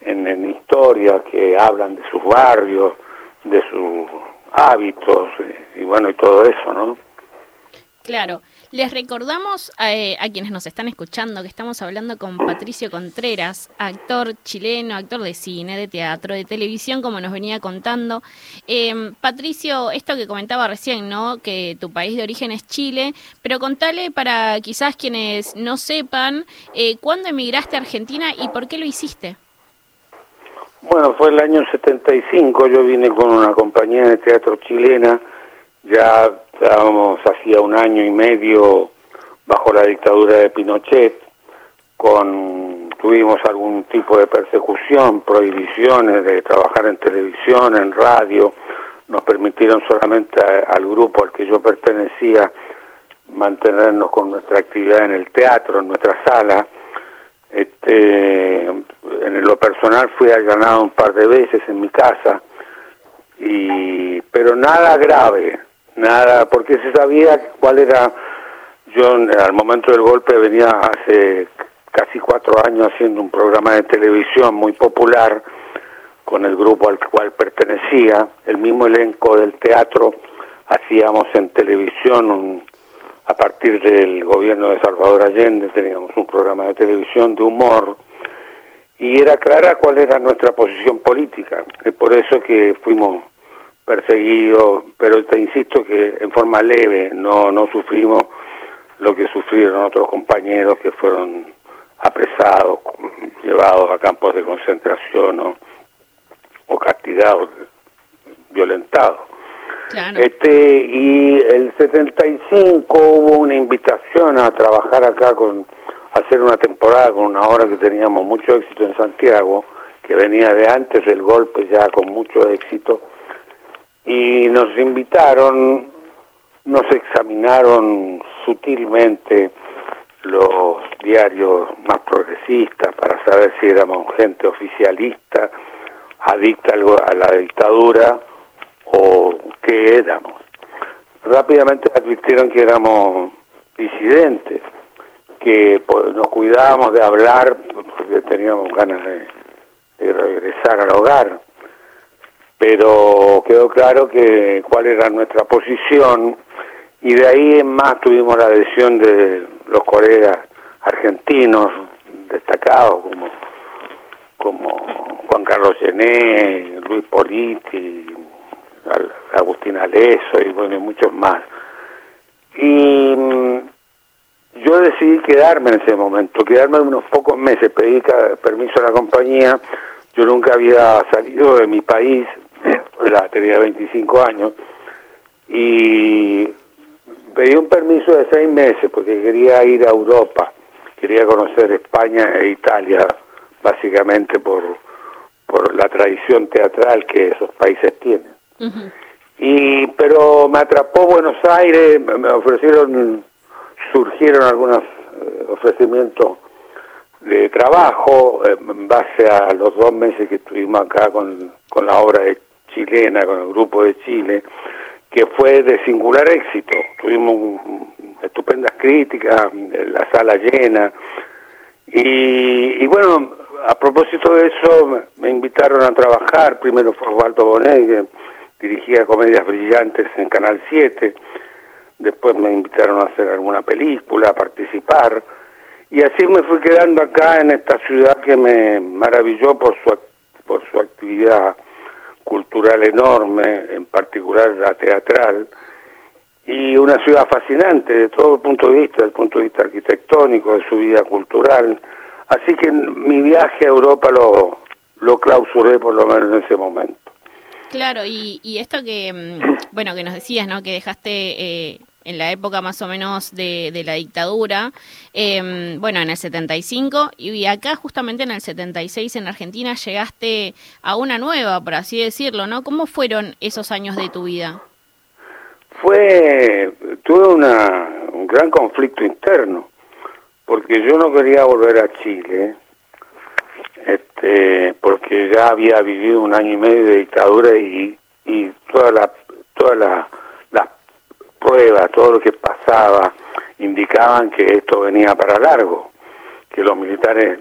en, en historias que hablan de sus barrios, de sus hábitos eh, y bueno y todo eso, ¿no? Claro. Les recordamos eh, a quienes nos están escuchando que estamos hablando con Patricio Contreras, actor chileno, actor de cine, de teatro, de televisión, como nos venía contando. Eh, Patricio, esto que comentaba recién, ¿no? Que tu país de origen es Chile, pero contale para quizás quienes no sepan, eh, ¿cuándo emigraste a Argentina y por qué lo hiciste? Bueno, fue el año 75, yo vine con una compañía de teatro chilena, ya estábamos hacía un año y medio bajo la dictadura de Pinochet, con tuvimos algún tipo de persecución, prohibiciones de trabajar en televisión, en radio, nos permitieron solamente al grupo al que yo pertenecía mantenernos con nuestra actividad en el teatro, en nuestra sala. Este, en lo personal fui allanado un par de veces en mi casa, y, pero nada grave, nada, porque se sabía cuál era, yo al momento del golpe venía hace casi cuatro años haciendo un programa de televisión muy popular con el grupo al cual pertenecía, el mismo elenco del teatro, hacíamos en televisión un, a partir del gobierno de Salvador Allende teníamos un programa de televisión de humor y era clara cuál era nuestra posición política. Es por eso que fuimos perseguidos, pero te insisto que en forma leve, no, no sufrimos lo que sufrieron otros compañeros que fueron apresados, llevados a campos de concentración o, o castigados, violentados. Este, y el 75 hubo una invitación a trabajar acá con, hacer una temporada con una obra que teníamos mucho éxito en Santiago, que venía de antes del golpe ya con mucho éxito, y nos invitaron, nos examinaron sutilmente los diarios más progresistas para saber si éramos gente oficialista, adicta a la dictadura o qué éramos. Rápidamente advirtieron que éramos disidentes, que nos cuidábamos de hablar porque teníamos ganas de, de regresar al hogar, pero quedó claro que cuál era nuestra posición y de ahí en más tuvimos la adhesión de los colegas argentinos destacados como como Juan Carlos Gené, Luis Politi, Agustín Aleso y bueno, muchos más. Y mm, yo decidí quedarme en ese momento, quedarme unos pocos meses, pedí permiso a la compañía, yo nunca había salido de mi país, la tenía 25 años, y pedí un permiso de seis meses porque quería ir a Europa, quería conocer España e Italia, básicamente por, por la tradición teatral que esos países tienen. Y pero me atrapó Buenos Aires, me me ofrecieron, surgieron algunos eh, ofrecimientos de trabajo eh, en base a los dos meses que estuvimos acá con, con la obra de chilena, con el grupo de Chile, que fue de singular éxito. Tuvimos estupendas críticas, la sala llena. Y, bueno, a propósito de eso, me- invitaron a trabajar. Primero fue Osvaldo Bonet, que dirigía Comedias Brillantes en Canal 7. Después me invitaron a hacer alguna película, a participar. Y así me fui quedando acá en esta ciudad que me maravilló por su, por su actividad cultural enorme, en particular la teatral, y una ciudad fascinante de todo punto de vista, desde el punto de vista arquitectónico, de su vida cultural. Así que mi viaje a Europa lo, lo clausuré por lo menos en ese momento. Claro, y, y esto que, mm, bueno, que nos decías, ¿no? Que dejaste eh, en la época más o menos de, la dictadura, eh, bueno, en el 75, y acá justamente en el 76 en Argentina llegaste a una nueva, por así decirlo, ¿no? ¿Cómo fueron esos años de tu vida? Fue, tuve una, un gran conflicto interno, porque yo no quería volver a Chile, este, porque ya había vivido un año y medio de dictadura y, y toda la, toda la, pruebas, todo lo que pasaba, indicaban que esto venía para largo, que los militares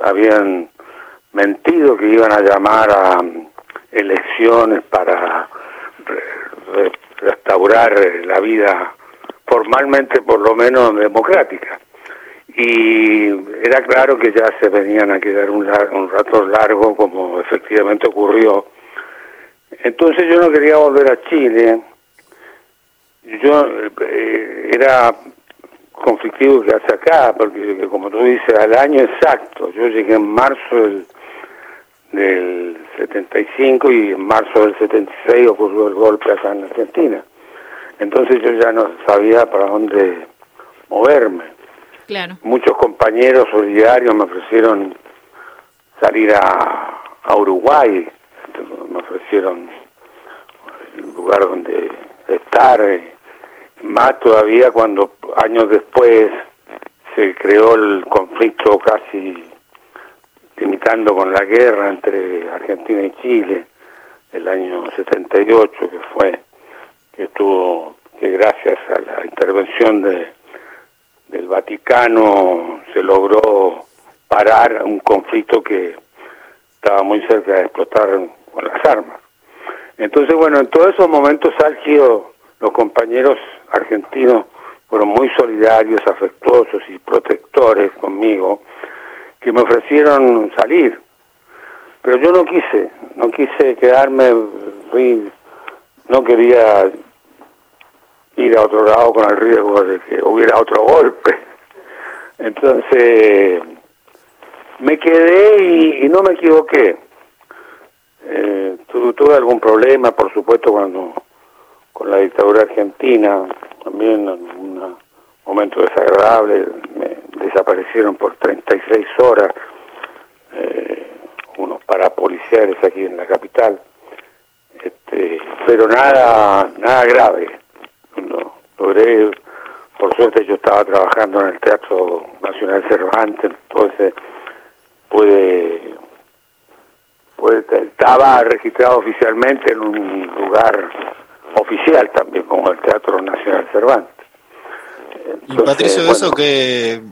habían mentido que iban a llamar a mm, elecciones para re- re- restaurar eh, la vida formalmente por lo menos democrática. Y era claro que ya se venían a quedar un, lar- un rato largo como efectivamente ocurrió. Entonces yo no quería volver a Chile yo eh, era conflictivo que hace acá porque como tú dices al año exacto yo llegué en marzo del del 75 y en marzo del 76 ocurrió el golpe acá en Argentina. Entonces yo ya no sabía para dónde moverme. Claro. Muchos compañeros solidarios me ofrecieron salir a, a Uruguay, me ofrecieron el lugar donde estar, eh, más todavía cuando años después se creó el conflicto casi limitando con la guerra entre Argentina y Chile, el año 78 que fue, que tuvo, que gracias a la intervención de, del Vaticano se logró parar un conflicto que estaba muy cerca de explotar con las armas. Entonces, bueno, en todos esos momentos álgidos, los compañeros argentinos fueron muy solidarios, afectuosos y protectores conmigo, que me ofrecieron salir. Pero yo no quise, no quise quedarme, no quería ir a otro lado con el riesgo de que hubiera otro golpe. Entonces, me quedé y no me equivoqué. Eh, tu- tuve algún problema, por supuesto, cuando con la dictadura argentina, también en un momento desagradable, me desaparecieron por 36 horas eh, unos parapoliciales aquí en la capital, este, pero nada, nada grave. Lo- logré, por suerte yo estaba trabajando en el Teatro Nacional Cervantes, entonces pude pues estaba registrado oficialmente en un lugar oficial también como el Teatro Nacional Cervantes. Y Patricio, de bueno, eso qué,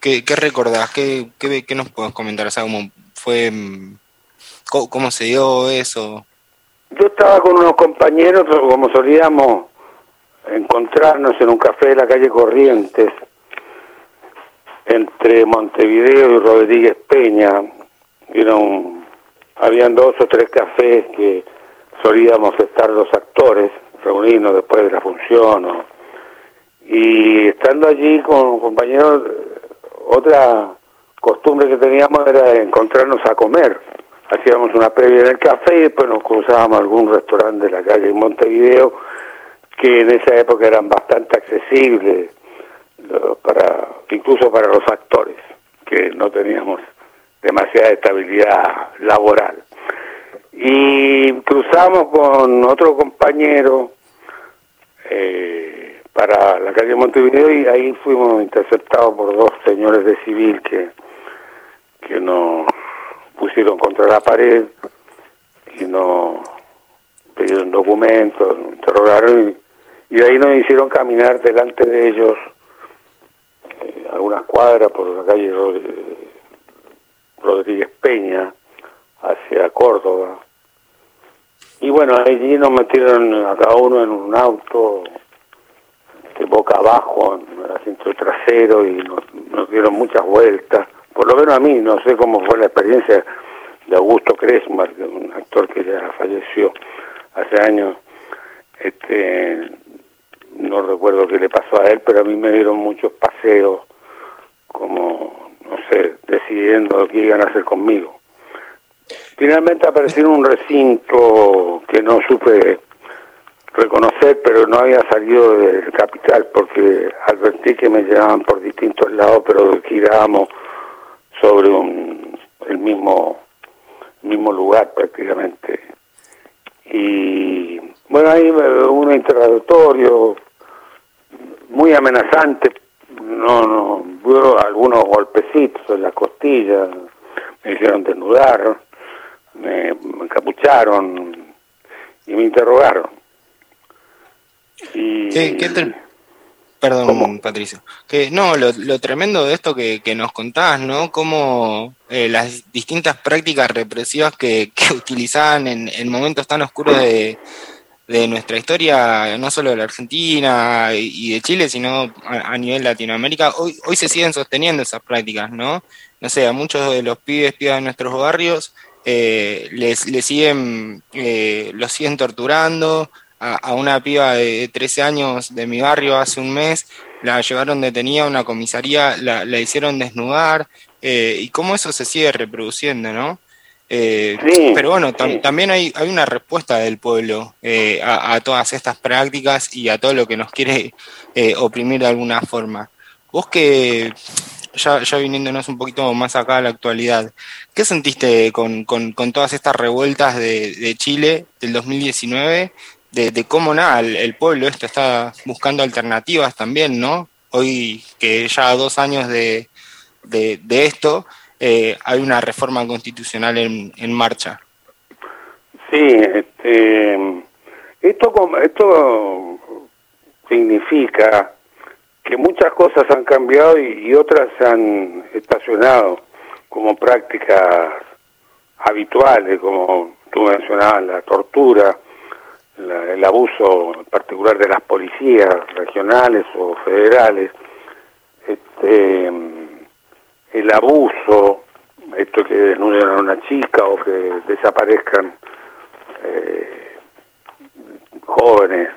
qué, qué recordás? ¿Qué, qué, qué nos puedes comentar? O sea, ¿cómo fue, cómo, cómo se dio eso? Yo estaba con unos compañeros, como solíamos encontrarnos en un café de la calle Corrientes, entre Montevideo y Rodríguez Peña. Era un habían dos o tres cafés que solíamos estar los actores, reunirnos después de la función. y estando allí con compañeros, otra costumbre que teníamos era encontrarnos a comer. Hacíamos una previa en el café y después nos cruzábamos a algún restaurante de la calle en Montevideo, que en esa época eran bastante accesibles, para incluso para los actores, que no teníamos demasiada estabilidad laboral. Y cruzamos con otro compañero eh, para la calle Montevideo y ahí fuimos interceptados por dos señores de civil que, que nos pusieron contra la pared y nos pidieron documentos, nos interrogaron y, de ahí nos hicieron caminar delante de ellos eh, algunas cuadras por la calle Rodríguez Peña hacia Córdoba. Y bueno, allí nos metieron a cada uno en un auto de boca abajo en el asiento trasero y nos, dieron muchas vueltas. Por lo menos a mí, no sé cómo fue la experiencia de Augusto Kresmar, un actor que ya falleció hace años. Este, no recuerdo qué le pasó a él, pero a mí me dieron muchos paseos, como, no sé, decidiendo qué iban a hacer conmigo. Finalmente aparecí en un recinto que no supe reconocer, pero no había salido del capital porque advertí que me llevaban por distintos lados, pero girábamos sobre un, el mismo mismo lugar prácticamente. Y bueno, ahí me- un interrogatorio muy amenazante, no, no, hubo algunos golpecitos en la costilla, me hicieron desnudar, me, me encapucharon y me interrogaron. Y ¿Qué, qué te- Perdón, Patricio. Que no, lo, lo tremendo de esto que, que nos contás, ¿no? Cómo eh, las distintas prácticas represivas que, que (laughs) utilizaban en, en momentos tan oscuros de, de nuestra historia, no solo de la Argentina y de Chile, sino a, a nivel Latinoamérica, hoy, hoy se siguen sosteniendo esas prácticas, ¿no? No sé, a muchos de los pibes, pibas de nuestros barrios, eh, les, les siguen, eh, los siguen torturando, a, a una piba de 13 años de mi barrio hace un mes, la llevaron detenida a una comisaría, la, la hicieron desnudar, eh, y cómo eso se sigue reproduciendo, ¿no? Eh, pero bueno, tam- también hay, hay una respuesta del pueblo eh, a, a todas estas prácticas y a todo lo que nos quiere eh, oprimir de alguna forma. Vos que, ya, ya viniéndonos un poquito más acá a la actualidad, ¿qué sentiste con, con- con todas estas revueltas de, de Chile del 2019? De, de cómo nada, el, el pueblo este está buscando alternativas también, ¿no? Hoy que ya dos años de, de esto, eh, hay una reforma constitucional en, en marcha. Sí, este, esto, esto significa que muchas cosas han cambiado y, y otras se han estacionado como prácticas habituales, como tú mencionabas, la tortura, la- el abuso en particular de las policías regionales o federales, este, el abuso, esto que denuncian a una chica o que desaparezcan eh, jóvenes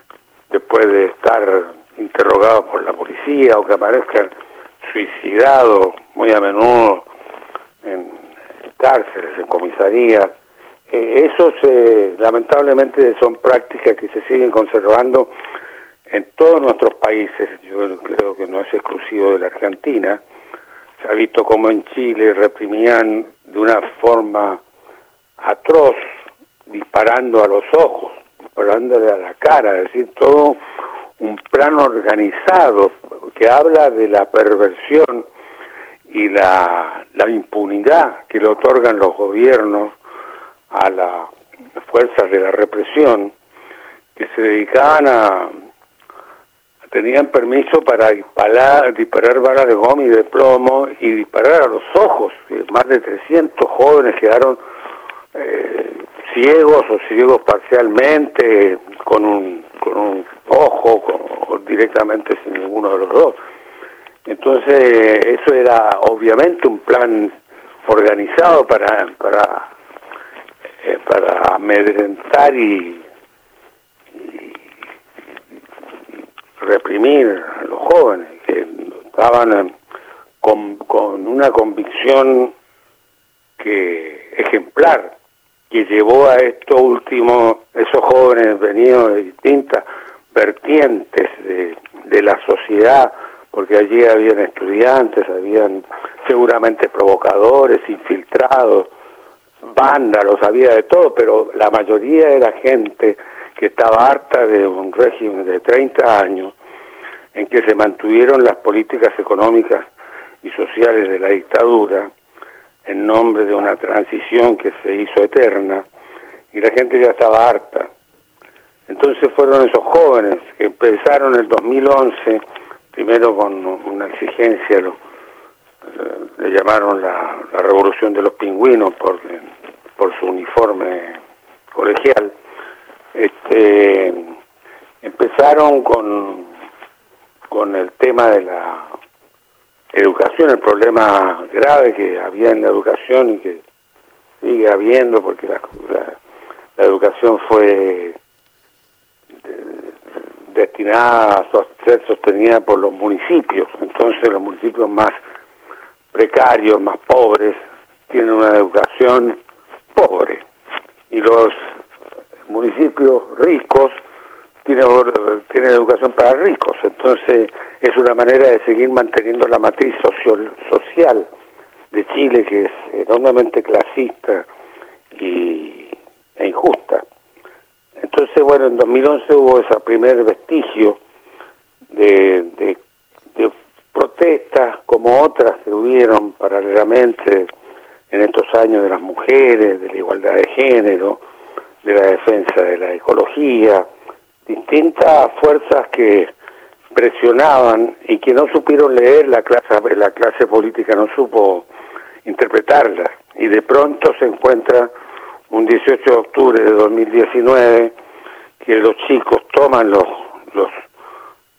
después de estar interrogados por la policía o que aparezcan suicidados muy a menudo en cárceles, en comisarías. Eh, esos eh, lamentablemente son prácticas que se siguen conservando en todos nuestros países. Yo creo que no es exclusivo de la Argentina. Ha visto como en Chile reprimían de una forma atroz, disparando a los ojos, disparándole a la cara, es decir, todo un plan organizado que habla de la perversión y la, la impunidad que le otorgan los gobiernos a las fuerzas de la represión que se dedicaban a tenían permiso para disparar, disparar balas de goma y de plomo y disparar a los ojos. Eh, Más de 300 jóvenes quedaron eh, ciegos o ciegos parcialmente, con un, con un ojo con- o directamente sin ninguno de los dos. Entonces, eso era obviamente un plan organizado para, para para amedrentar y reprimir a los jóvenes que estaban eh, con, con una convicción que ejemplar que llevó a esto último, esos jóvenes venidos de distintas vertientes de, de la sociedad, porque allí habían estudiantes, habían seguramente provocadores, infiltrados, vándalos, había de todo, pero la mayoría era gente que estaba harta de un régimen de 30 años en que se mantuvieron las políticas económicas y sociales de la dictadura en nombre de una transición que se hizo eterna y la gente ya estaba harta. Entonces fueron esos jóvenes que empezaron en el 2011, primero con una exigencia, lo, eh, le llamaron la, la revolución de los pingüinos por, por su uniforme colegial, este, empezaron con, con el tema de la educación, el problema grave que había en la educación y que sigue habiendo porque la, la- la educación fue de- destinada a ser sostenida por los municipios, entonces los municipios más precarios, más pobres, tienen una educación pobre. Y los municipios ricos tienen, educación para ricos, entonces es una manera de seguir manteniendo la matriz socio- social de Chile que es enormemente clasista y, e injusta. Entonces, bueno, en 2011 hubo ese primer vestigio de, de, de protestas como otras que hubieron paralelamente en estos años de las mujeres, de la igualdad de género, de la defensa de la ecología, distintas fuerzas que presionaban y que no supieron leer la clase, la clase política no supo interpretarla. Y de pronto se encuentra un 18 de octubre de 2019 que los chicos toman los los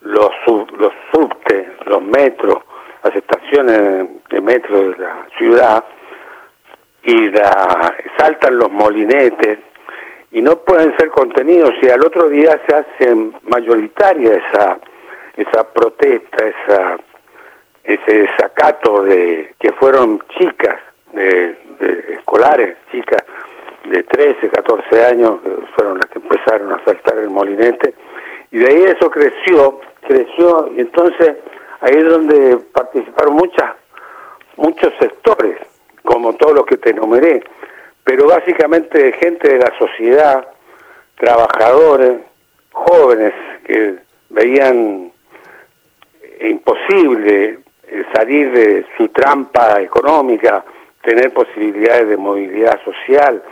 los los subtes, los metros, las estaciones de metro de la ciudad y la, saltan los molinetes y no pueden ser contenidos y al otro día se hace mayoritaria esa esa protesta, esa ese desacato de que fueron chicas de, de escolares, chicas de 13, 14 años, fueron las que empezaron a saltar el molinete, y de ahí eso creció, creció, y entonces ahí es donde participaron muchas, muchos sectores, como todos los que te enumeré, pero básicamente gente de la sociedad, trabajadores, jóvenes que veían imposible salir de su trampa económica, tener posibilidades de movilidad social.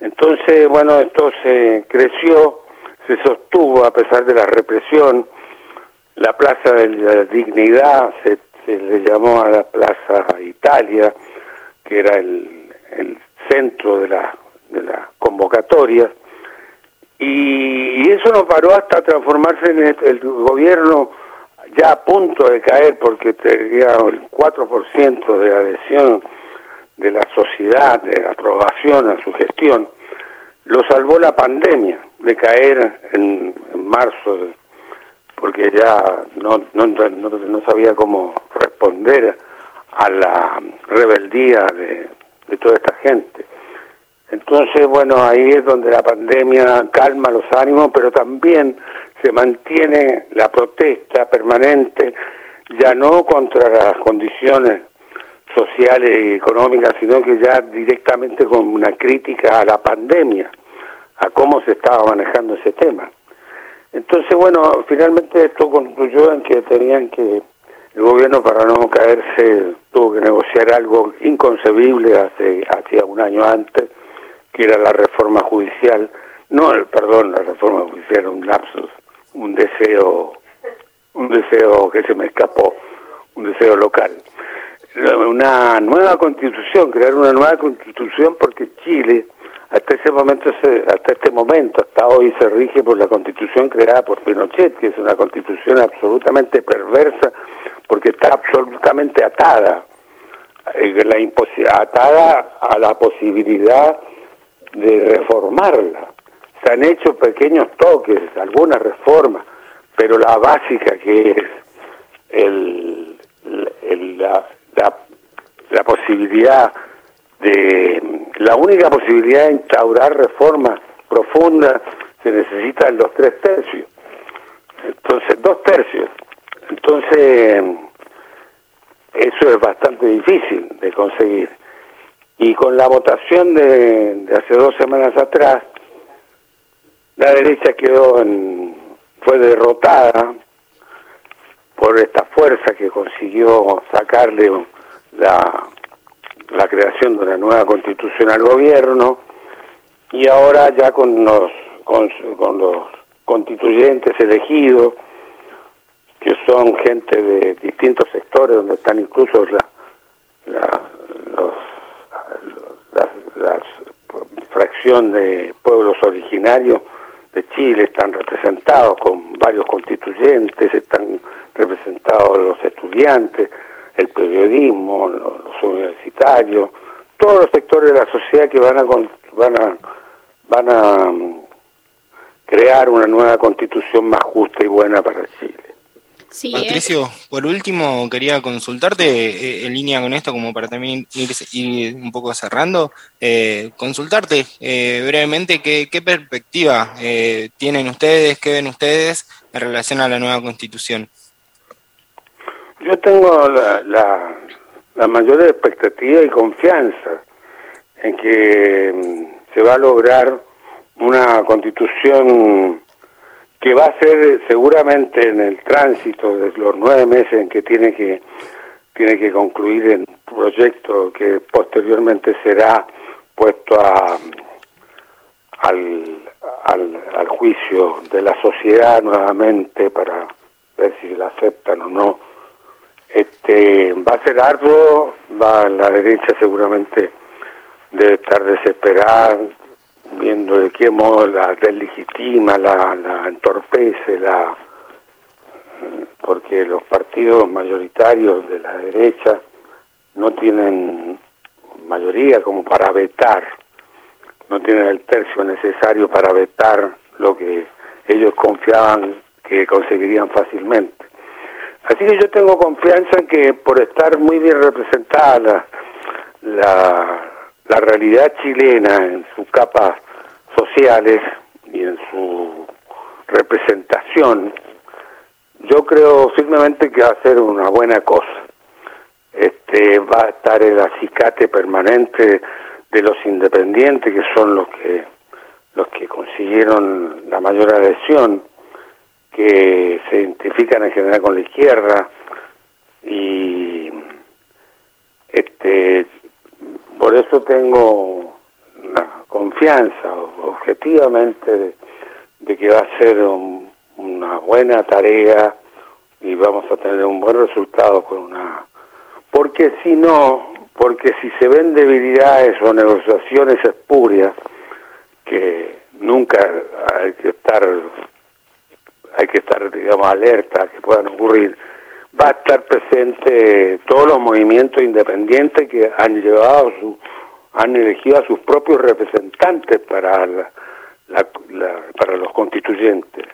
Entonces, bueno, esto se creció, se sostuvo a pesar de la represión. La Plaza de la Dignidad se, se le llamó a la Plaza Italia, que era el, el centro de la, de la convocatoria. Y, eso no paró hasta transformarse en el, el gobierno ya a punto de caer porque tenía el 4% de adhesión de la sociedad, de aprobación a su gestión, lo salvó la pandemia de caer en, en marzo, porque ya no, no, no, no sabía cómo responder a la rebeldía de, de toda esta gente. Entonces, bueno, ahí es donde la pandemia calma los ánimos, pero también se mantiene la protesta permanente, ya no contra las condiciones sociales y económicas, sino que ya directamente con una crítica a la pandemia, a cómo se estaba manejando ese tema. Entonces, bueno, finalmente esto concluyó en que tenían que, el gobierno para no caerse, tuvo que negociar algo inconcebible hace, hacía un año antes, que era la reforma judicial, no, el, perdón, la reforma judicial era un lapsus, un deseo, un deseo que se me escapó, un deseo local. Una nueva constitución, crear una nueva constitución porque Chile hasta ese momento, hasta este momento, hasta hoy se rige por la constitución creada por Pinochet, que es una constitución absolutamente perversa porque está absolutamente atada, eh, la atada a la posibilidad de reformarla. Se han hecho pequeños toques, algunas reformas, pero la básica que es el- la, la- la posibilidad de la única posibilidad de instaurar reformas profundas se necesitan los tres tercios. Entonces dos tercios. Entonces eso es bastante difícil de conseguir. Y con la votación de, hace dos semanas atrás la derecha quedó en, fue derrotada por esta fuerza que consiguió sacarle la, la creación de una nueva constitución al gobierno y ahora ya con los con, los constituyentes elegidos que son gente de distintos sectores donde están incluso la, la, los, la, la fracción de pueblos originarios de Chile están representados con varios constituyentes, están representados los estudiantes, el periodismo, los, universitarios, todos los sectores de la sociedad que van a con- van a van a mm, crear una nueva constitución más justa y buena para Chile. Sí, Patricio, por último quería consultarte eh, en línea con esto, como para también ir, ir un poco cerrando, eh, consultarte eh, brevemente qué, qué perspectiva eh, tienen ustedes, qué ven ustedes en relación a la nueva constitución. Yo tengo la, la, la mayor expectativa y confianza en que mm, se va a lograr una constitución que va a ser seguramente en el tránsito de los nueve meses en que tiene que tiene que concluir el proyecto que posteriormente será puesto a, al, al, al juicio de la sociedad nuevamente para ver si la aceptan o no. Este va a ser arduo, va la derecha seguramente debe estar desesperada viendo de qué modo la deslegitima, la, la entorpece, la porque los partidos mayoritarios de la derecha no tienen mayoría como para vetar, no tienen el tercio necesario para vetar lo que ellos confiaban que conseguirían fácilmente. Así que yo tengo confianza en que por estar muy bien representada la, realidad chilena en sus capas sociales y en su representación, yo creo firmemente que va a ser una buena cosa. Este va a estar el acicate permanente de los independientes que son los que los que consiguieron la mayor adhesión, que se identifican en general con la izquierda y este por eso tengo la confianza objetivamente de, que va a ser un- una buena tarea y vamos a tener un buen resultado con una porque si no porque si se ven debilidades o negociaciones espurias que nunca hay que estar hay que estar digamos alerta que puedan ocurrir. Va a estar presente todos los movimientos independientes que han llevado su han elegido a sus propios representantes para la- para los constituyentes.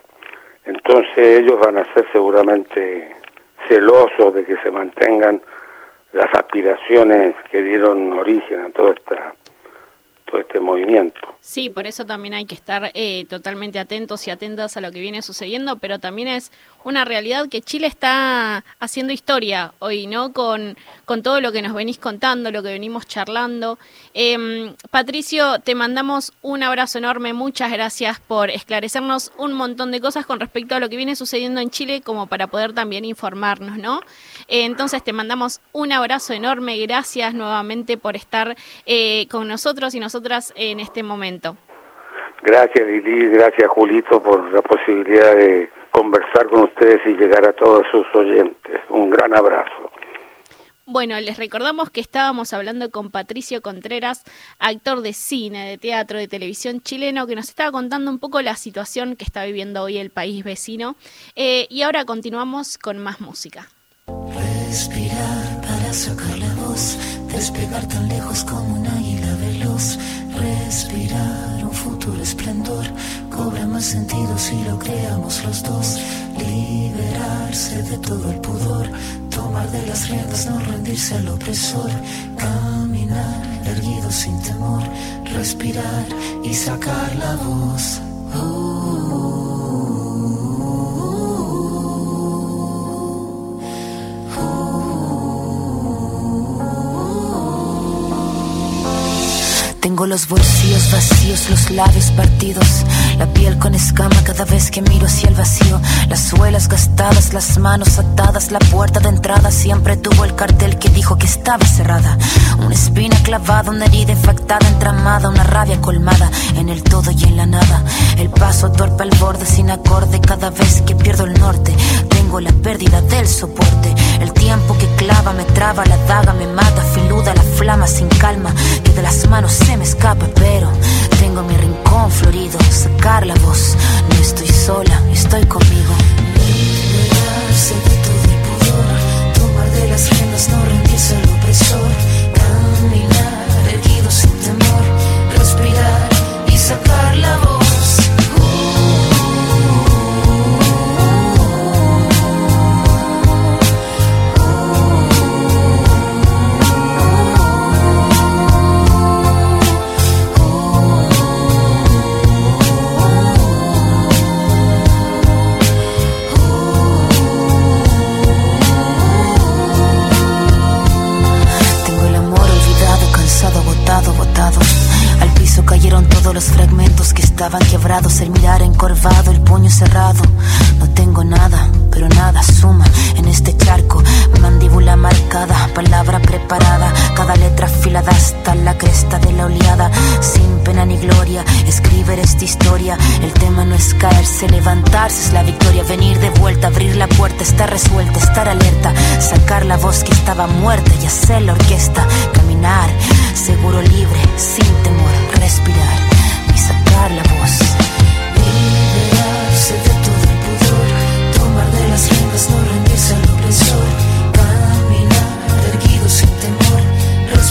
Entonces ellos van a ser seguramente celosos de que se mantengan las aspiraciones que dieron origen a todo esta todo este movimiento Sí, por eso también hay que estar eh, totalmente atentos y atentas a lo que viene sucediendo, pero también es una realidad que Chile está haciendo historia hoy, ¿no? Con, con todo lo que nos venís contando, lo que venimos charlando. Em, Patricio, te mandamos un abrazo enorme, muchas gracias por esclarecernos un montón de cosas con respecto a lo que viene sucediendo en Chile, como para poder también informarnos, ¿no? Eh, entonces te mandamos un abrazo enorme, gracias nuevamente por estar eh, con nosotros y nosotras en este momento. Gracias Lili, gracias Julito por la posibilidad de conversar con ustedes y llegar a todos sus oyentes. Un gran abrazo. Bueno, les recordamos que estábamos hablando con Patricio Contreras, actor de cine, de teatro, de televisión chileno, que nos estaba contando un poco la situación que está viviendo hoy el país vecino. Eh, y ahora continuamos con más música. Respirar para sacar la voz, despegar tan lejos como un Respirar un futuro esplendor cobra más sentido si lo creamos los dos. Liberarse de todo el pudor, tomar de las riendas, no rendirse al opresor. Caminar erguido sin temor, respirar y sacar la voz. Tengo los bolsillos vacíos, los labios partidos, la piel con escama cada vez que miro hacia el vacío, las suelas gastadas, las manos atadas, la puerta de entrada siempre tuvo el cartel que dijo que estaba cerrada. Una espina clavada, una herida infectada, entramada, una rabia colmada en el todo y en la nada. El paso torpe al borde sin acorde cada vez que pierdo el norte. Tengo la pérdida del soporte, el tiempo que clava me traba, la daga me mata, filuda la flama sin calma, que de las manos se me escapa, pero tengo mi rincón florido, sacar la voz, no estoy sola, estoy conmigo. Liberarse de todo el pudor, tomar de las riendas, no rendirse al opresor, caminar erguido sin temor, respirar y sacar la voz. Cayeron todos los fragmentos que estaban quebrados. El mirar encorvado, el puño cerrado. No tengo nada, pero nada suma en este charco. Mandíbula marcada, palabra preparada. Cada letra afilada hasta la cresta de la oleada. Sin pena ni gloria, escribir esta historia. El tema no es caerse, levantarse es la victoria. Venir de vuelta, abrir la puerta, estar resuelta, estar alerta. Sacar la voz que estaba muerta y hacer la orquesta. Caminar, seguro libre, sin temor, respirar y sacar la voz.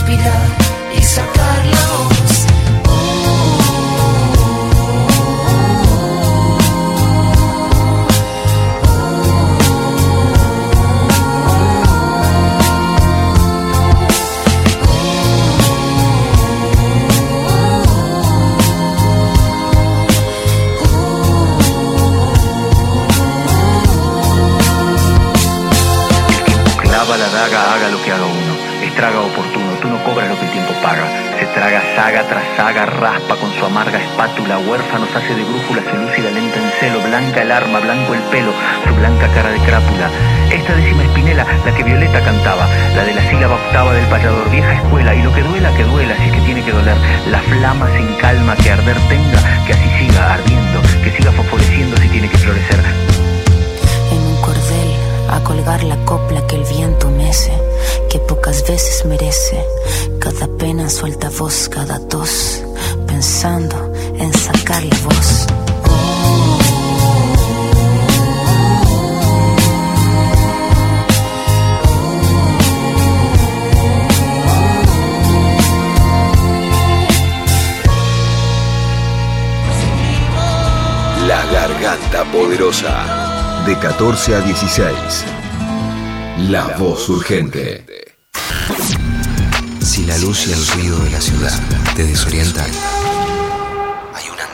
Respirar y sacar la voz. Clava la daga, haga lo que haga uno. Estraga oportuno, lo que el tiempo paga. Se traga saga tras saga, raspa con su amarga espátula. Huérfanos hace de brújula, se lúcida lenta en celo. Blanca el arma, blanco el pelo, su blanca cara de crápula. Esta décima espinela, la que Violeta cantaba. La de la sílaba octava del payador, vieja escuela. Y lo que duela, que duela, si es que tiene que doler. La flama sin calma que arder tenga, que así siga ardiendo. Que siga fosforeciendo si tiene que florecer. Colgar la copla que el viento mece, que pocas veces merece. Cada pena suelta voz, cada tos, pensando en sacar la voz. La Garganta Poderosa. De 14 a 16. La voz urgente. Si la luz y el ruido de la ciudad te desorientan, Hay una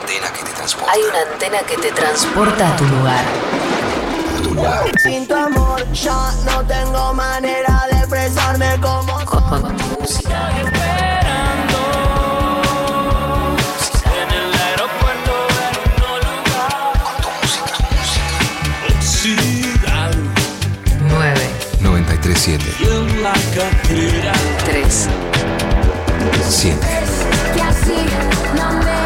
antena que te transporta a tu lugar. a tu lugar. Sin tu amor ya no tengo manera de expresarme como Con tu música. La cartera 3, 7 que así no me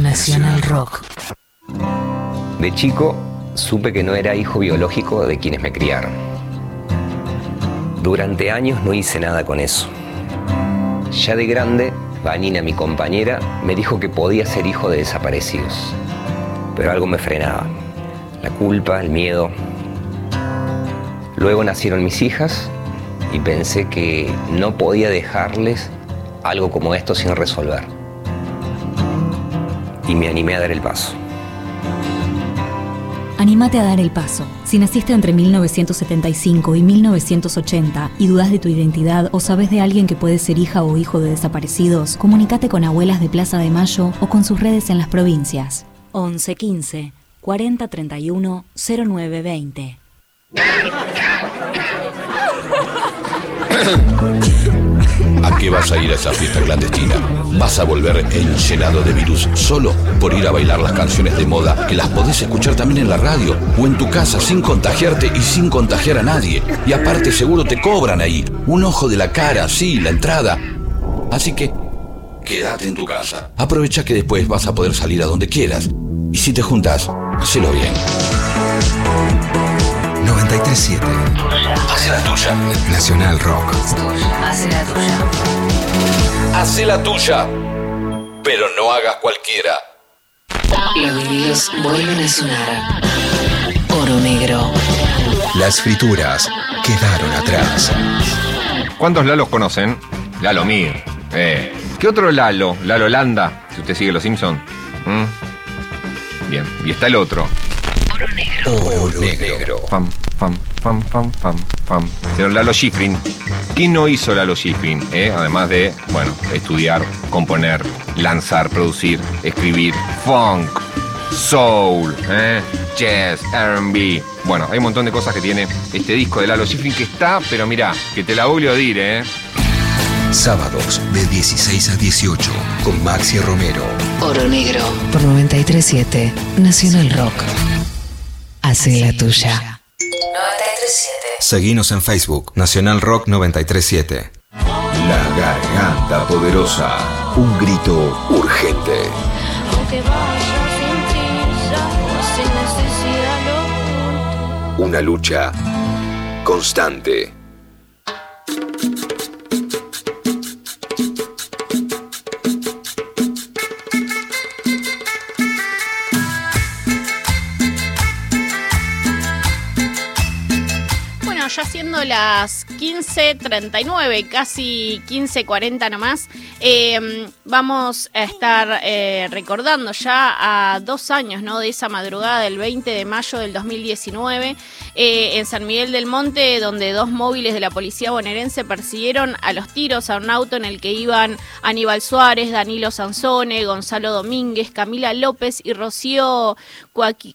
Nacional Rock. De chico supe que no era hijo biológico de quienes me criaron. Durante años no hice nada con eso. Ya de grande, Vanina, mi compañera, me dijo que podía ser hijo de desaparecidos. Pero algo me frenaba. La culpa, el miedo. Luego nacieron mis hijas y pensé que no podía dejarles algo como esto sin resolver. Y me animé a dar el paso. Anímate a dar el paso. Si naciste entre 1975 y 1980 y dudas de tu identidad o sabes de alguien que puede ser hija o hijo de desaparecidos, comunícate con abuelas de Plaza de Mayo o con sus redes en las provincias. 11 15 40 31 09 20. ¿A qué vas a ir a esa fiesta clandestina? ¿Vas a volver enllenado de virus solo por ir a bailar las canciones de moda que las podés escuchar también en la radio o en tu casa sin contagiarte y sin contagiar a nadie? Y aparte seguro te cobran ahí un ojo de la cara, sí, la entrada. Así que quédate en tu casa. Aprovecha que después vas a poder salir a donde quieras. Y si te juntas, hacelo bien. 937 Hace la tuya. Nacional Rock. Hace la tuya. Hace la tuya. Pero no hagas cualquiera. Los vinilos vuelven a sonar. Oro negro. Las frituras quedaron atrás. ¿Cuántos Lalos conocen? Lalo Mir. Eh. ¿Qué otro Lalo? Lalo Landa, si usted sigue Los Simpson. ¿Mm? Bien. Y está el otro. Oro negro. Pam, pam, pam, pam, pam, pam. Señor Lalo Schifrin. ¿Quién no hizo Lalo Schifrin? eh? Además de, bueno, estudiar, componer, lanzar, producir, escribir, funk, soul, eh, jazz, R&B. Bueno, hay un montón de cosas que tiene este disco de Lalo Schifrin que está, pero mira, que te la voy a decir, ¿eh? Sábados de 16 a 18 con Maxi Romero. Oro negro. Por 937 Nacional Rock. Hace la tuya. 937. Seguinos en Facebook, Nacional Rock 937. La garganta poderosa. Un grito urgente. Aunque vaya sin prisa o sin necesidad Una lucha constante. Siendo las 15.39, casi 15.40 nomás, eh, vamos a estar eh, recordando ya a dos años ¿no? de esa madrugada del 20 de mayo del 2019 eh, en San Miguel del Monte, donde dos móviles de la policía bonaerense persiguieron a los tiros a un auto en el que iban Aníbal Suárez, Danilo Sansone, Gonzalo Domínguez, Camila López y Rocío Cuaqui-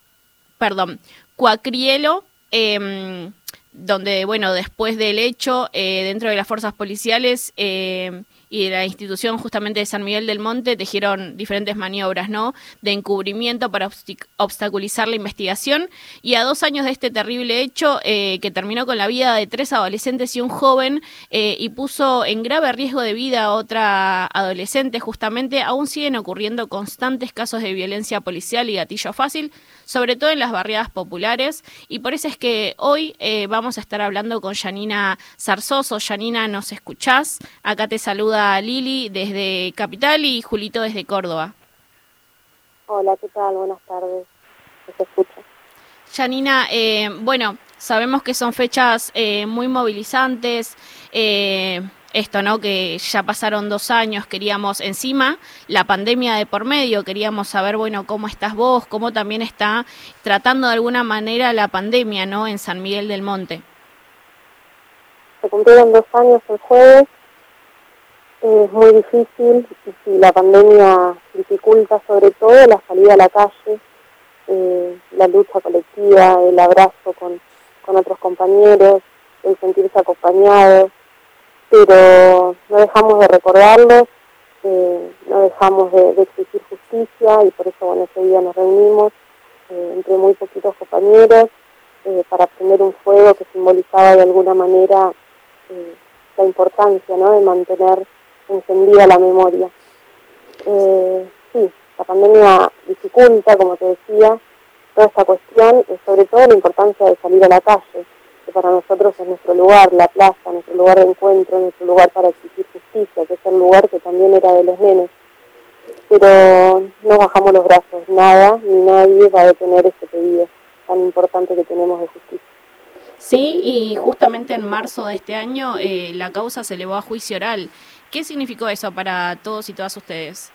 Cuacrielo. em, donde, bueno, después del hecho, eh, dentro de las fuerzas policiales eh, y de la institución justamente de San Miguel del Monte, tejieron diferentes maniobras, ¿no? De encubrimiento para obstaculizar la investigación. Y a dos años de este terrible hecho, eh, que terminó con la vida de tres adolescentes y un joven, eh, y puso en grave riesgo de vida a otra adolescente, justamente, aún siguen ocurriendo constantes casos de violencia policial y gatillo fácil, sobre todo en las barriadas populares. Y por eso es que hoy eh, vamos a estar hablando con Janina Zarzoso. Janina, ¿nos escuchás? Acá te saluda Lili desde Capital y Julito desde Córdoba. Hola, ¿qué tal? Buenas tardes. ¿Se escucha? Janina, eh, bueno, sabemos que son fechas eh, muy movilizantes. Esto, ¿no? Que ya pasaron dos años, queríamos encima la pandemia de por medio, queríamos saber, bueno, cómo estás vos, cómo también está tratando de alguna manera la pandemia, ¿no? En San Miguel del Monte. Se cumplieron dos años el jueves. Es muy difícil y la pandemia dificulta sobre todo la salida a la calle, eh, la lucha colectiva, el abrazo con, con otros compañeros, el sentirse acompañados, pero no dejamos de recordarlos, eh, no dejamos de, exigir justicia y por eso bueno, ese día nos reunimos eh, entre muy poquitos compañeros eh, para prender un fuego que simbolizaba de alguna manera la importancia ¿no? de mantener encendida la memoria. Sí, la pandemia dificulta, como te decía, toda esta cuestión, y sobre todo la importancia de salir a la calle, que para nosotros es nuestro lugar, la plaza, nuestro lugar de encuentro, nuestro lugar para exigir justicia, que es el lugar que también era de los nenes. Pero no bajamos los brazos, nada ni nadie va a detener ese pedido tan importante que tenemos de justicia. Sí, y justamente en marzo de este año eh, la causa se elevó a juicio oral. ¿Qué significó eso para todos y todas ustedes?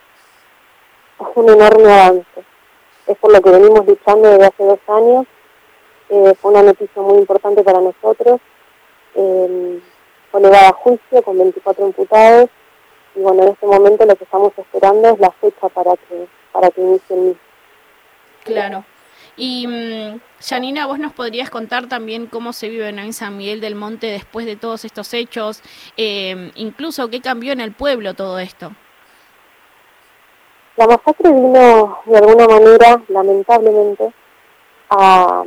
Es un enorme avance. Es por lo que venimos luchando desde hace dos años. Eh, fue una noticia muy importante para nosotros. Eh, fue elevada a juicio con 24 imputados. Y bueno, en este momento lo que estamos esperando es la fecha para que, para que inicie el mismo. Claro. Y mm, Janina, vos nos podrías contar también cómo se vive en San Miguel del Monte después de todos estos hechos, eh, incluso qué cambió en el pueblo todo esto. La masacre vino de alguna manera, lamentablemente, a,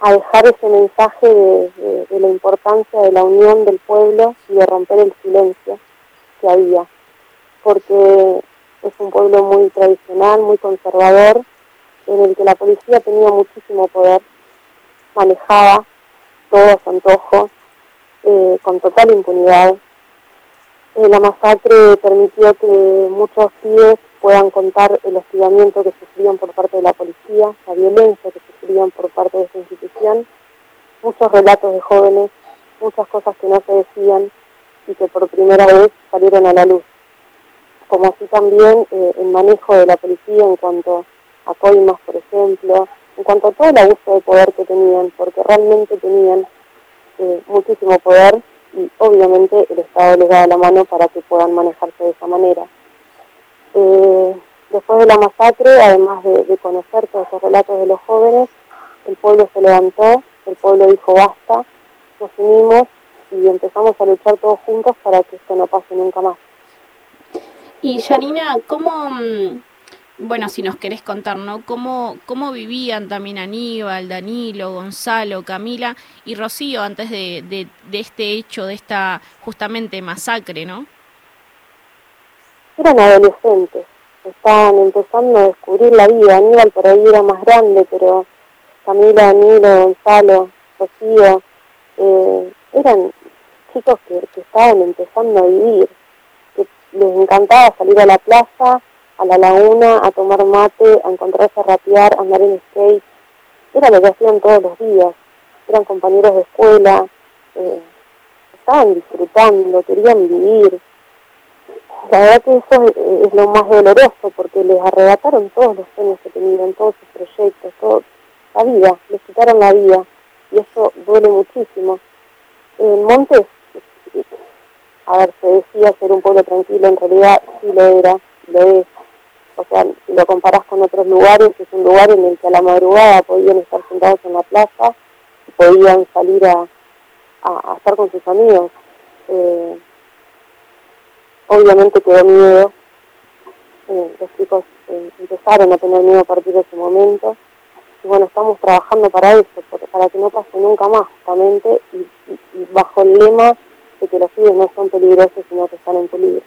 a dejar ese mensaje de, la importancia de la unión del pueblo y de romper el silencio que había, porque es un pueblo muy tradicional, muy conservador, en el que la policía tenía muchísimo poder, manejaba todo a su antojo, eh, con total impunidad. Eh, la masacre permitió que muchos pibes puedan contar el hostigamiento que sufrían por parte de la policía, la violencia que sufrían por parte de esta institución, muchos relatos de jóvenes, muchas cosas que no se decían y que por primera vez salieron a la luz. Como así también eh, el manejo de la policía en cuanto a coimas, por ejemplo, en cuanto a todo el abuso de poder que tenían, porque realmente tenían eh, muchísimo poder y obviamente el Estado les da la mano para que puedan manejarse de esa manera. Eh, después de la masacre, además de, conocer todos esos relatos de los jóvenes, el pueblo se levantó, el pueblo dijo basta, nos unimos y empezamos a luchar todos juntos para que esto no pase nunca más. Y Janina, ¿cómo, mm, bueno, si nos querés contar, ¿no? ¿Cómo, cómo vivían también Aníbal, Danilo, Gonzalo, Camila y Rocío antes de, de, de este hecho, de esta justamente masacre, ¿no? Eran adolescentes, estaban empezando a descubrir la vida. Aníbal por ahí era más grande, pero Camila, Danilo, Gonzalo, Rocío, eh, eran chicos que, que estaban empezando a vivir, que les encantaba salir a la plaza, a la laguna, a tomar mate, a encontrarse a rapear, a andar en skate. Era lo que hacían todos los días. Eran compañeros de escuela, eh, estaban disfrutando, querían vivir. La verdad que eso es, lo más doloroso porque les arrebataron todos los sueños que tenían, todos sus proyectos, todo, la vida, les quitaron la vida y eso duele muchísimo. En Montes, a ver, se decía ser un pueblo tranquilo, en realidad sí lo era, lo es. O sea, si lo comparás con otros lugares, es un lugar en el que a la madrugada podían estar sentados en la plaza y podían salir a, a, a estar con sus amigos. Eh, obviamente quedó miedo. Eh, los chicos eh, empezaron a tener miedo a partir de ese momento. Y bueno, estamos trabajando para eso, porque- para que no pase nunca más, justamente, y, y- y bajo el lema de que los pibes no son peligrosos, sino que están en peligro.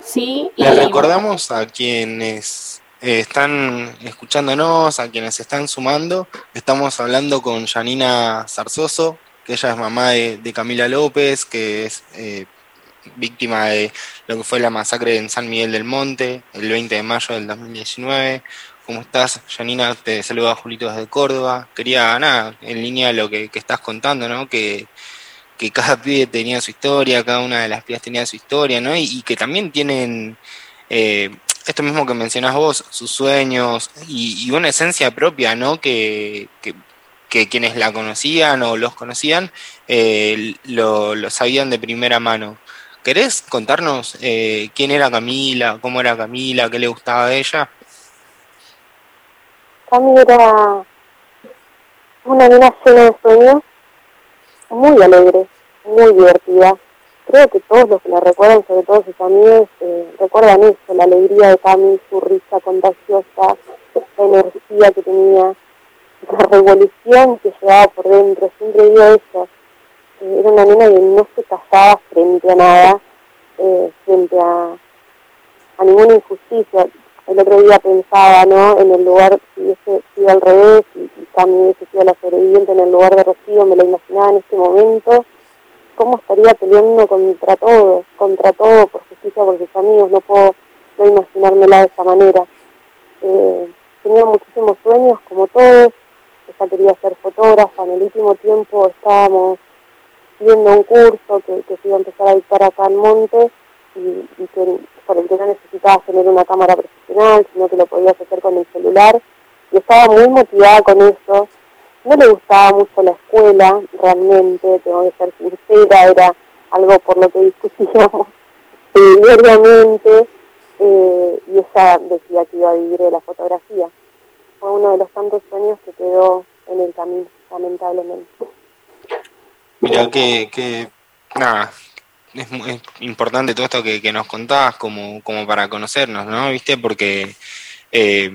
Sí, Les recordamos a quienes eh, están escuchándonos, a quienes se están sumando. Estamos hablando con Janina Zarzoso, que ella es mamá de, de Camila López, que es eh, víctima de lo que fue la masacre en San Miguel del Monte, el 20 de mayo del 2019. ¿Cómo estás, Janina? Te saluda Julito desde Córdoba. Quería, nada, en línea de lo que, estás contando, ¿no? Que, cada pibe tenía su historia, cada una de las pibas tenía su historia, ¿no? Y, que también tienen eh, esto mismo que mencionás vos, sus sueños y, una esencia propia, ¿no? Que, quienes la conocían o los conocían eh, lo sabían de primera mano. ¿Querés contarnos eh, quién era Camila, cómo era Camila, qué le gustaba de ella? Cami era una nena llena de sueños, muy alegre, muy divertida. Creo que todos los que la recuerdan, sobre todo sus amigos, eh, recuerdan eso, la alegría de Cami, su risa contagiosa, la energía que tenía, la revolución que llevaba por dentro, siempre digo eso. Era una nena que no se callaba frente a nada, eh, frente a, a ninguna injusticia. El otro día pensaba, ¿no? En el lugar, si hubiese sido al revés y, y Cami hubiese sido la sobreviviente en el lugar de Rocío, me la imaginaba en este momento, cómo estaría peleando contra todo, contra todo, por justicia, por sus amigos, no puedo no imaginármela de esa manera. Eh, tenía muchísimos sueños, como todos, ella quería ser fotógrafa, en el último tiempo estábamos viendo un curso que, se iba a empezar a dictar acá en Monte y, que por el que no necesitabas tener una cámara profesional, sino que lo podías hacer con el celular y estaba muy motivada con eso. No le gustaba mucho la escuela, realmente, tengo que ser sincera, era algo por lo que discutíamos (laughs) diariamente eh, y ella decía que iba a vivir de la fotografía. Fue uno de los tantos sueños que quedó en el camino, lamentablemente. Mira que, que nada, es, mu- es importante todo esto que, que nos contabas como, como para conocernos, ¿no? ¿Viste? Porque, eh,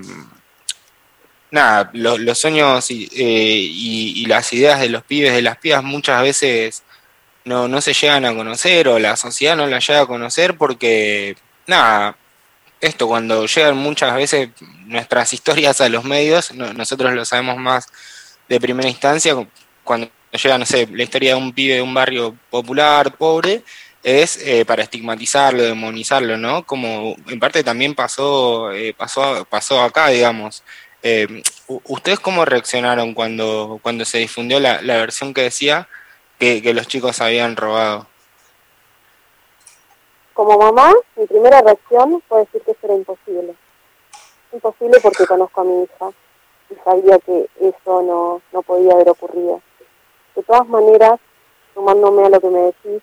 nada, lo- los sueños y, eh, y- y las ideas de los pibes, de las pibas, muchas veces no, no se llegan a conocer o la sociedad no las llega a conocer porque, nada, esto cuando llegan muchas veces nuestras historias a los medios, no- nosotros lo sabemos más de primera instancia, cuando llega, no sé, la historia de un pibe de un barrio popular, pobre, es eh, para estigmatizarlo, demonizarlo, ¿no? Como en parte también pasó, eh, pasó, pasó acá, digamos. Eh, ¿Ustedes cómo reaccionaron cuando, cuando se difundió la, versión que decía que, que los chicos habían robado? Como mamá, mi primera reacción fue decir que eso era imposible. Imposible porque conozco a mi hija y sabía que eso no, no podía haber ocurrido. De todas maneras, sumándome a lo que me decís,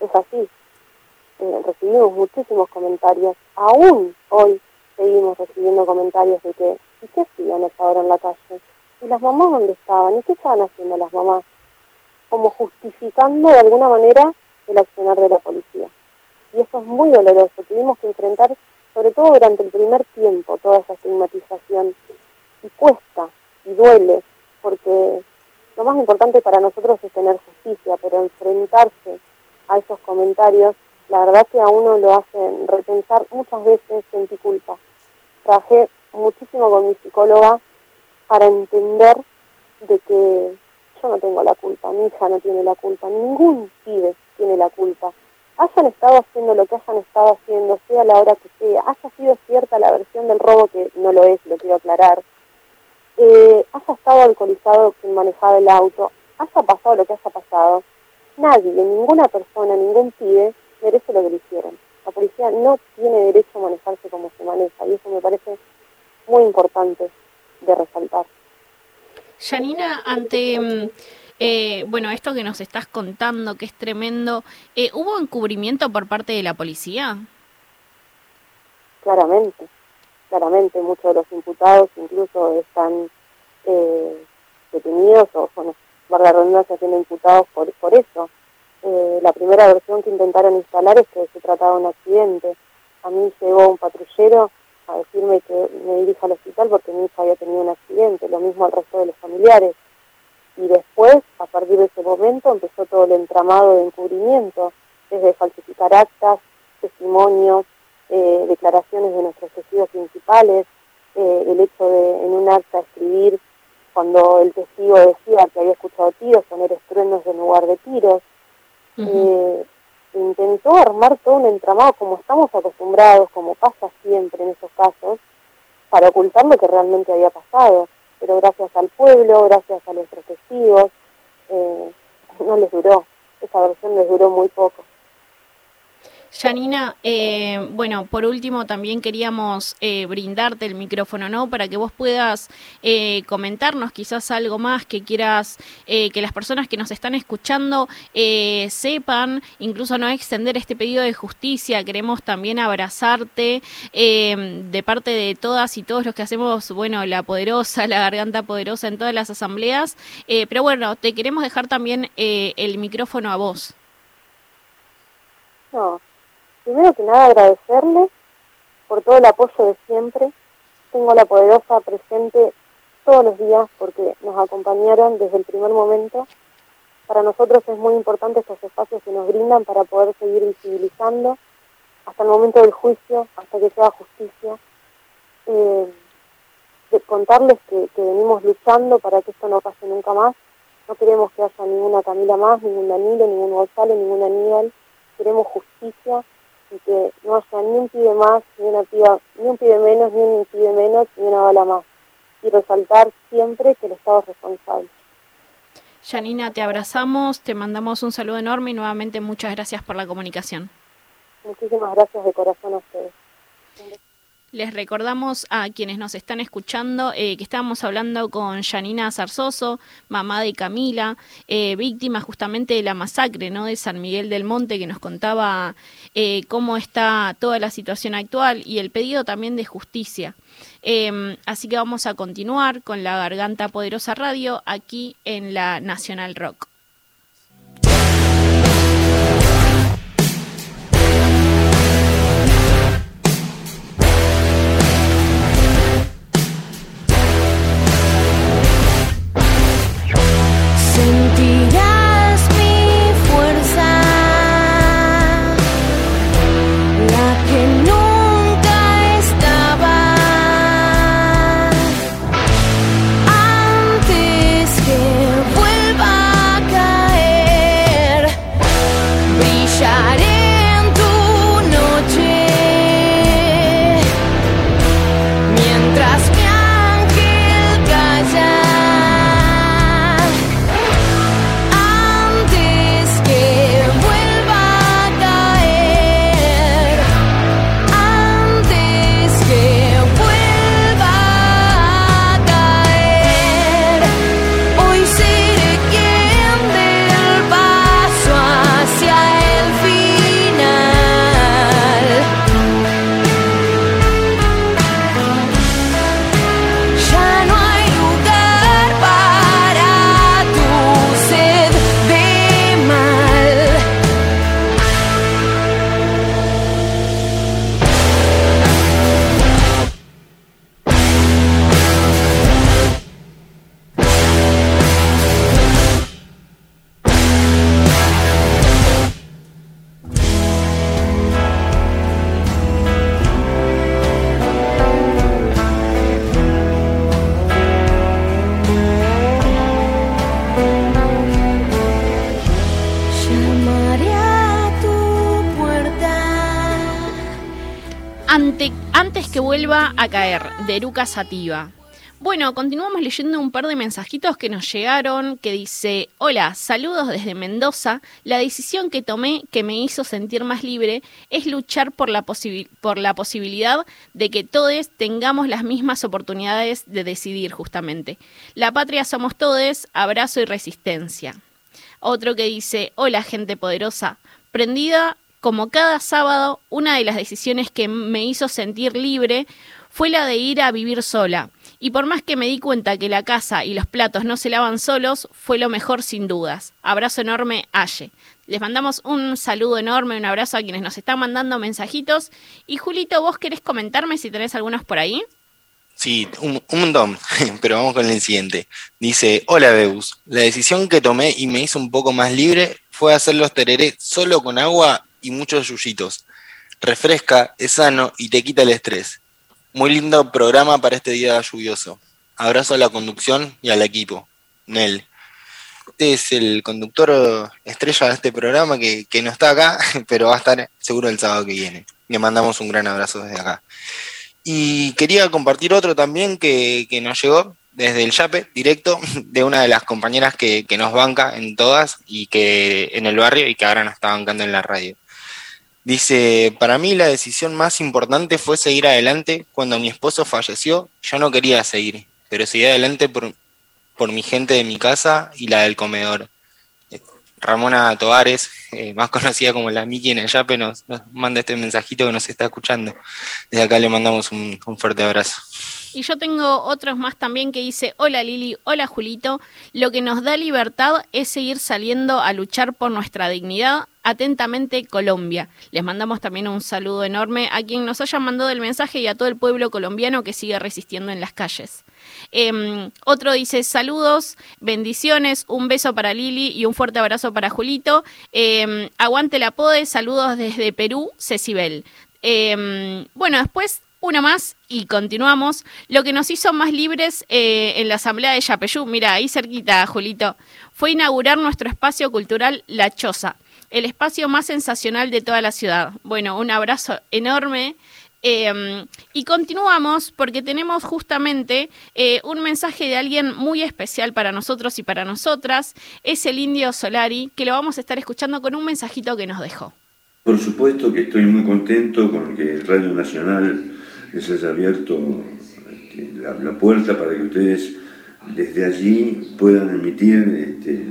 es así. Eh, recibimos muchísimos comentarios. Aún hoy seguimos recibiendo comentarios de que, ¿y qué hacían a esa hora en la calle? ¿Y las mamás dónde estaban? ¿Y qué estaban haciendo las mamás? Como justificando de alguna manera el accionar de la policía. Y eso es muy doloroso. Tuvimos que enfrentar, sobre todo durante el primer tiempo, toda esa estigmatización. Y cuesta, y duele, porque lo más importante para nosotros es tener justicia, pero enfrentarse a esos comentarios, la verdad que a uno lo hacen repensar muchas veces sentí culpa. Trabajé muchísimo con mi psicóloga para entender de que yo no tengo la culpa, mi hija no tiene la culpa, ningún pibe tiene la culpa. Hayan estado haciendo lo que hayan estado haciendo, sea la hora que sea, haya sido cierta la versión del robo, que no lo es, lo quiero aclarar, eh, haya estado alcoholizado quien manejaba el auto, haya pasado lo que haya pasado, nadie, ninguna persona, ningún pibe merece lo que le hicieron. La policía no tiene derecho a manejarse como se maneja y eso me parece muy importante de resaltar. Yanina, ante mm, eh, bueno esto que nos estás contando, que es tremendo, eh, ¿hubo encubrimiento por parte de la policía? Claramente, claramente muchos de los imputados incluso están eh, detenidos o, bueno, valga la redundancia, siendo imputados por, por eso. Eh, la primera versión que intentaron instalar es que se trataba de un accidente. A mí llegó un patrullero a decirme que me dirija al hospital porque mi hija había tenido un accidente, lo mismo al resto de los familiares. Y después, a partir de ese momento, empezó todo el entramado de encubrimiento, desde falsificar actas, testimonios, eh, declaraciones de nuestros testigos principales, eh, el hecho de en un acta escribir cuando el testigo decía que había escuchado tiros, poner estruendos en lugar de tiros. Eh, intentó armar todo un entramado como estamos acostumbrados, como pasa siempre en esos casos, para ocultar lo que realmente había pasado. Pero gracias al pueblo, gracias a nuestros testigos, no les duró. Esa versión les duró muy poco. Yanina, eh, bueno, por último también queríamos eh, brindarte el micrófono, ¿no? Para que vos puedas eh, comentarnos quizás algo más que quieras eh, que las personas que nos están escuchando eh, sepan, incluso no extender este pedido de justicia. Queremos también abrazarte eh, de parte de todas y todos los que hacemos, bueno, la poderosa, la garganta poderosa en todas las asambleas. Pero bueno, te queremos dejar también el micrófono a vos. No, primero que nada agradecerles por todo el apoyo de siempre. Tengo la poderosa presente todos los días porque nos acompañaron desde el primer momento. Para nosotros es muy importante estos espacios que nos brindan para poder seguir visibilizando hasta el momento del juicio, hasta que sea justicia. Eh, contarles que, que venimos luchando para que esto no pase nunca más. No queremos que haya ninguna Camila más, ningún Danilo, ningún Gonzalo, ningún Aníbal. Queremos justicia y que no haya ni un pibe más, ni una piba, ni un pibe menos, ni un pibe menos, ni una bala más. y resaltar siempre que el Estado es responsable. Janina, te abrazamos, te mandamos un saludo enorme y nuevamente muchas gracias por la comunicación. Muchísimas gracias de corazón a ustedes. Les recordamos a quienes nos están escuchando eh, que estábamos hablando con Janina Zarzoso, mamá de Camila, eh, víctima justamente de la masacre ¿no? de San Miguel del Monte, que nos contaba eh, cómo está toda la situación actual y el pedido también de justicia. Eh, así que vamos a continuar con la Garganta Poderosa Radio aquí en la Nacional Rock. De Eruca Sativa. Bueno, continuamos leyendo un par de mensajitos que nos llegaron que dice, hola, saludos desde Mendoza. La decisión que tomé que me hizo sentir más libre es luchar por la, posibi- por la posibilidad de que todos tengamos las mismas oportunidades de decidir justamente. La patria somos todos, abrazo y resistencia. Otro que dice, hola gente poderosa, prendida como cada sábado, una de las decisiones que me hizo sentir libre fue la de ir a vivir sola. Y por más que me di cuenta que la casa y los platos no se lavan solos, fue lo mejor sin dudas. Abrazo enorme, Aye. Les mandamos un saludo enorme, un abrazo a quienes nos están mandando mensajitos. Y Julito, ¿vos querés comentarme si tenés algunos por ahí? Sí, un, un montón, (laughs) pero vamos con el siguiente. Dice, hola Beus, la decisión que tomé y me hizo un poco más libre fue hacer los tereré solo con agua y muchos yuyitos. Refresca, es sano y te quita el estrés. Muy lindo programa para este día lluvioso. Abrazo a la conducción y al equipo. Nel. Este es el conductor estrella de este programa que, no está acá, (laughs) pero va a estar seguro el sábado que viene. Le mandamos un gran abrazo desde acá. Y quería compartir otro también que, que nos llegó desde el Yape, directo, de una de las compañeras que, que nos banca en todas y que en el barrio y que ahora nos está bancando en la radio. Dice, para mí la decisión más importante fue seguir adelante cuando mi esposo falleció. Yo no quería seguir, pero seguí adelante por, por mi gente de mi casa y la del comedor. Eh, Ramona Toares, eh, más (laughs) conocida como la Miki en el Yape, nos, nos manda este mensajito que nos está escuchando. Desde acá le mandamos un, un fuerte abrazo. Y yo tengo otros más también que dice, hola Lili, hola Julito, lo que nos da libertad es seguir saliendo a luchar por nuestra dignidad. Atentamente, Colombia. Les mandamos también un saludo enorme a quien nos haya mandado el mensaje y a todo el pueblo colombiano que sigue resistiendo en las calles. Em, otro dice saludos, bendiciones, un beso para Lili y un fuerte abrazo para Julito. Em, aguante la pode, saludos desde Perú, Cecibel. Em, bueno, después una más y continuamos. Lo que nos hizo más libres eh, en la asamblea de Yapeyú, mira, ahí cerquita, Julito, fue inaugurar nuestro espacio cultural La Choza, el espacio más sensacional de toda la ciudad. Bueno, un abrazo enorme. Eh, y continuamos porque tenemos justamente eh, un mensaje de alguien muy especial para nosotros y para nosotras. Es el Indio Solari, que lo vamos a estar escuchando con un mensajito que nos dejó. Por supuesto que estoy muy contento con que Radio Nacional les haya abierto este, la, puerta para que ustedes desde allí puedan emitir este,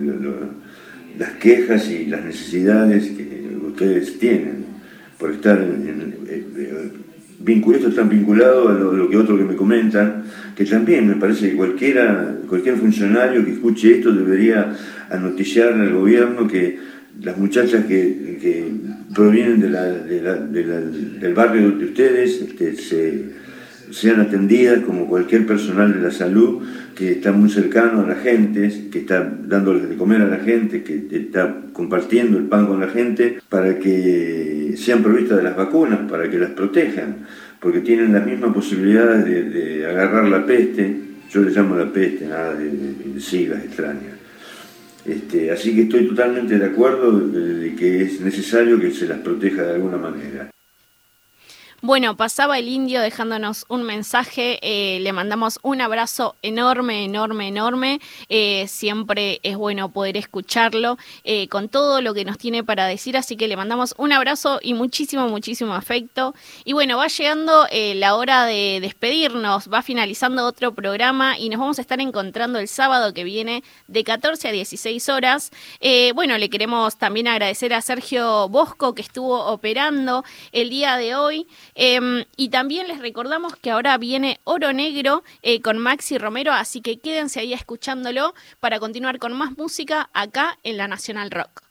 las quejas y las necesidades que ustedes tienen por estar en, en- eh, eh, esto está vinculado a lo, lo que otro que me comentan, que también me parece que cualquiera, cualquier funcionario que escuche esto debería anoticiar al gobierno que las muchachas que, que provienen de del barrio de ustedes este, se, sean atendidas como cualquier personal de la salud que está muy cercano a la gente, que está dándoles de comer a la gente, que está compartiendo el pan con la gente, para que sean provistas de las vacunas, para que las protejan, porque tienen las mismas posibilidades de, de agarrar la peste, yo le llamo la peste, nada de, de- de siglas extrañas. Este, así que estoy totalmente de acuerdo de, de que es necesario que se las proteja de alguna manera. Bueno, pasaba el indio dejándonos un mensaje, eh, le mandamos un abrazo enorme, enorme, enorme. Eh, siempre es bueno poder escucharlo eh, con todo lo que nos tiene para decir, así que le mandamos un abrazo y muchísimo, muchísimo afecto. Y bueno, va llegando la hora de despedirnos, va finalizando otro programa y nos vamos a estar encontrando el sábado que viene de 14 a 16 horas. Bueno, le queremos también agradecer a Sergio Bosco que estuvo operando el día de hoy. Eh, y también les recordamos que ahora viene Oro Negro eh, con Maxi Romero, así que quédense ahí escuchándolo para continuar con más música acá en la Nacional Rock.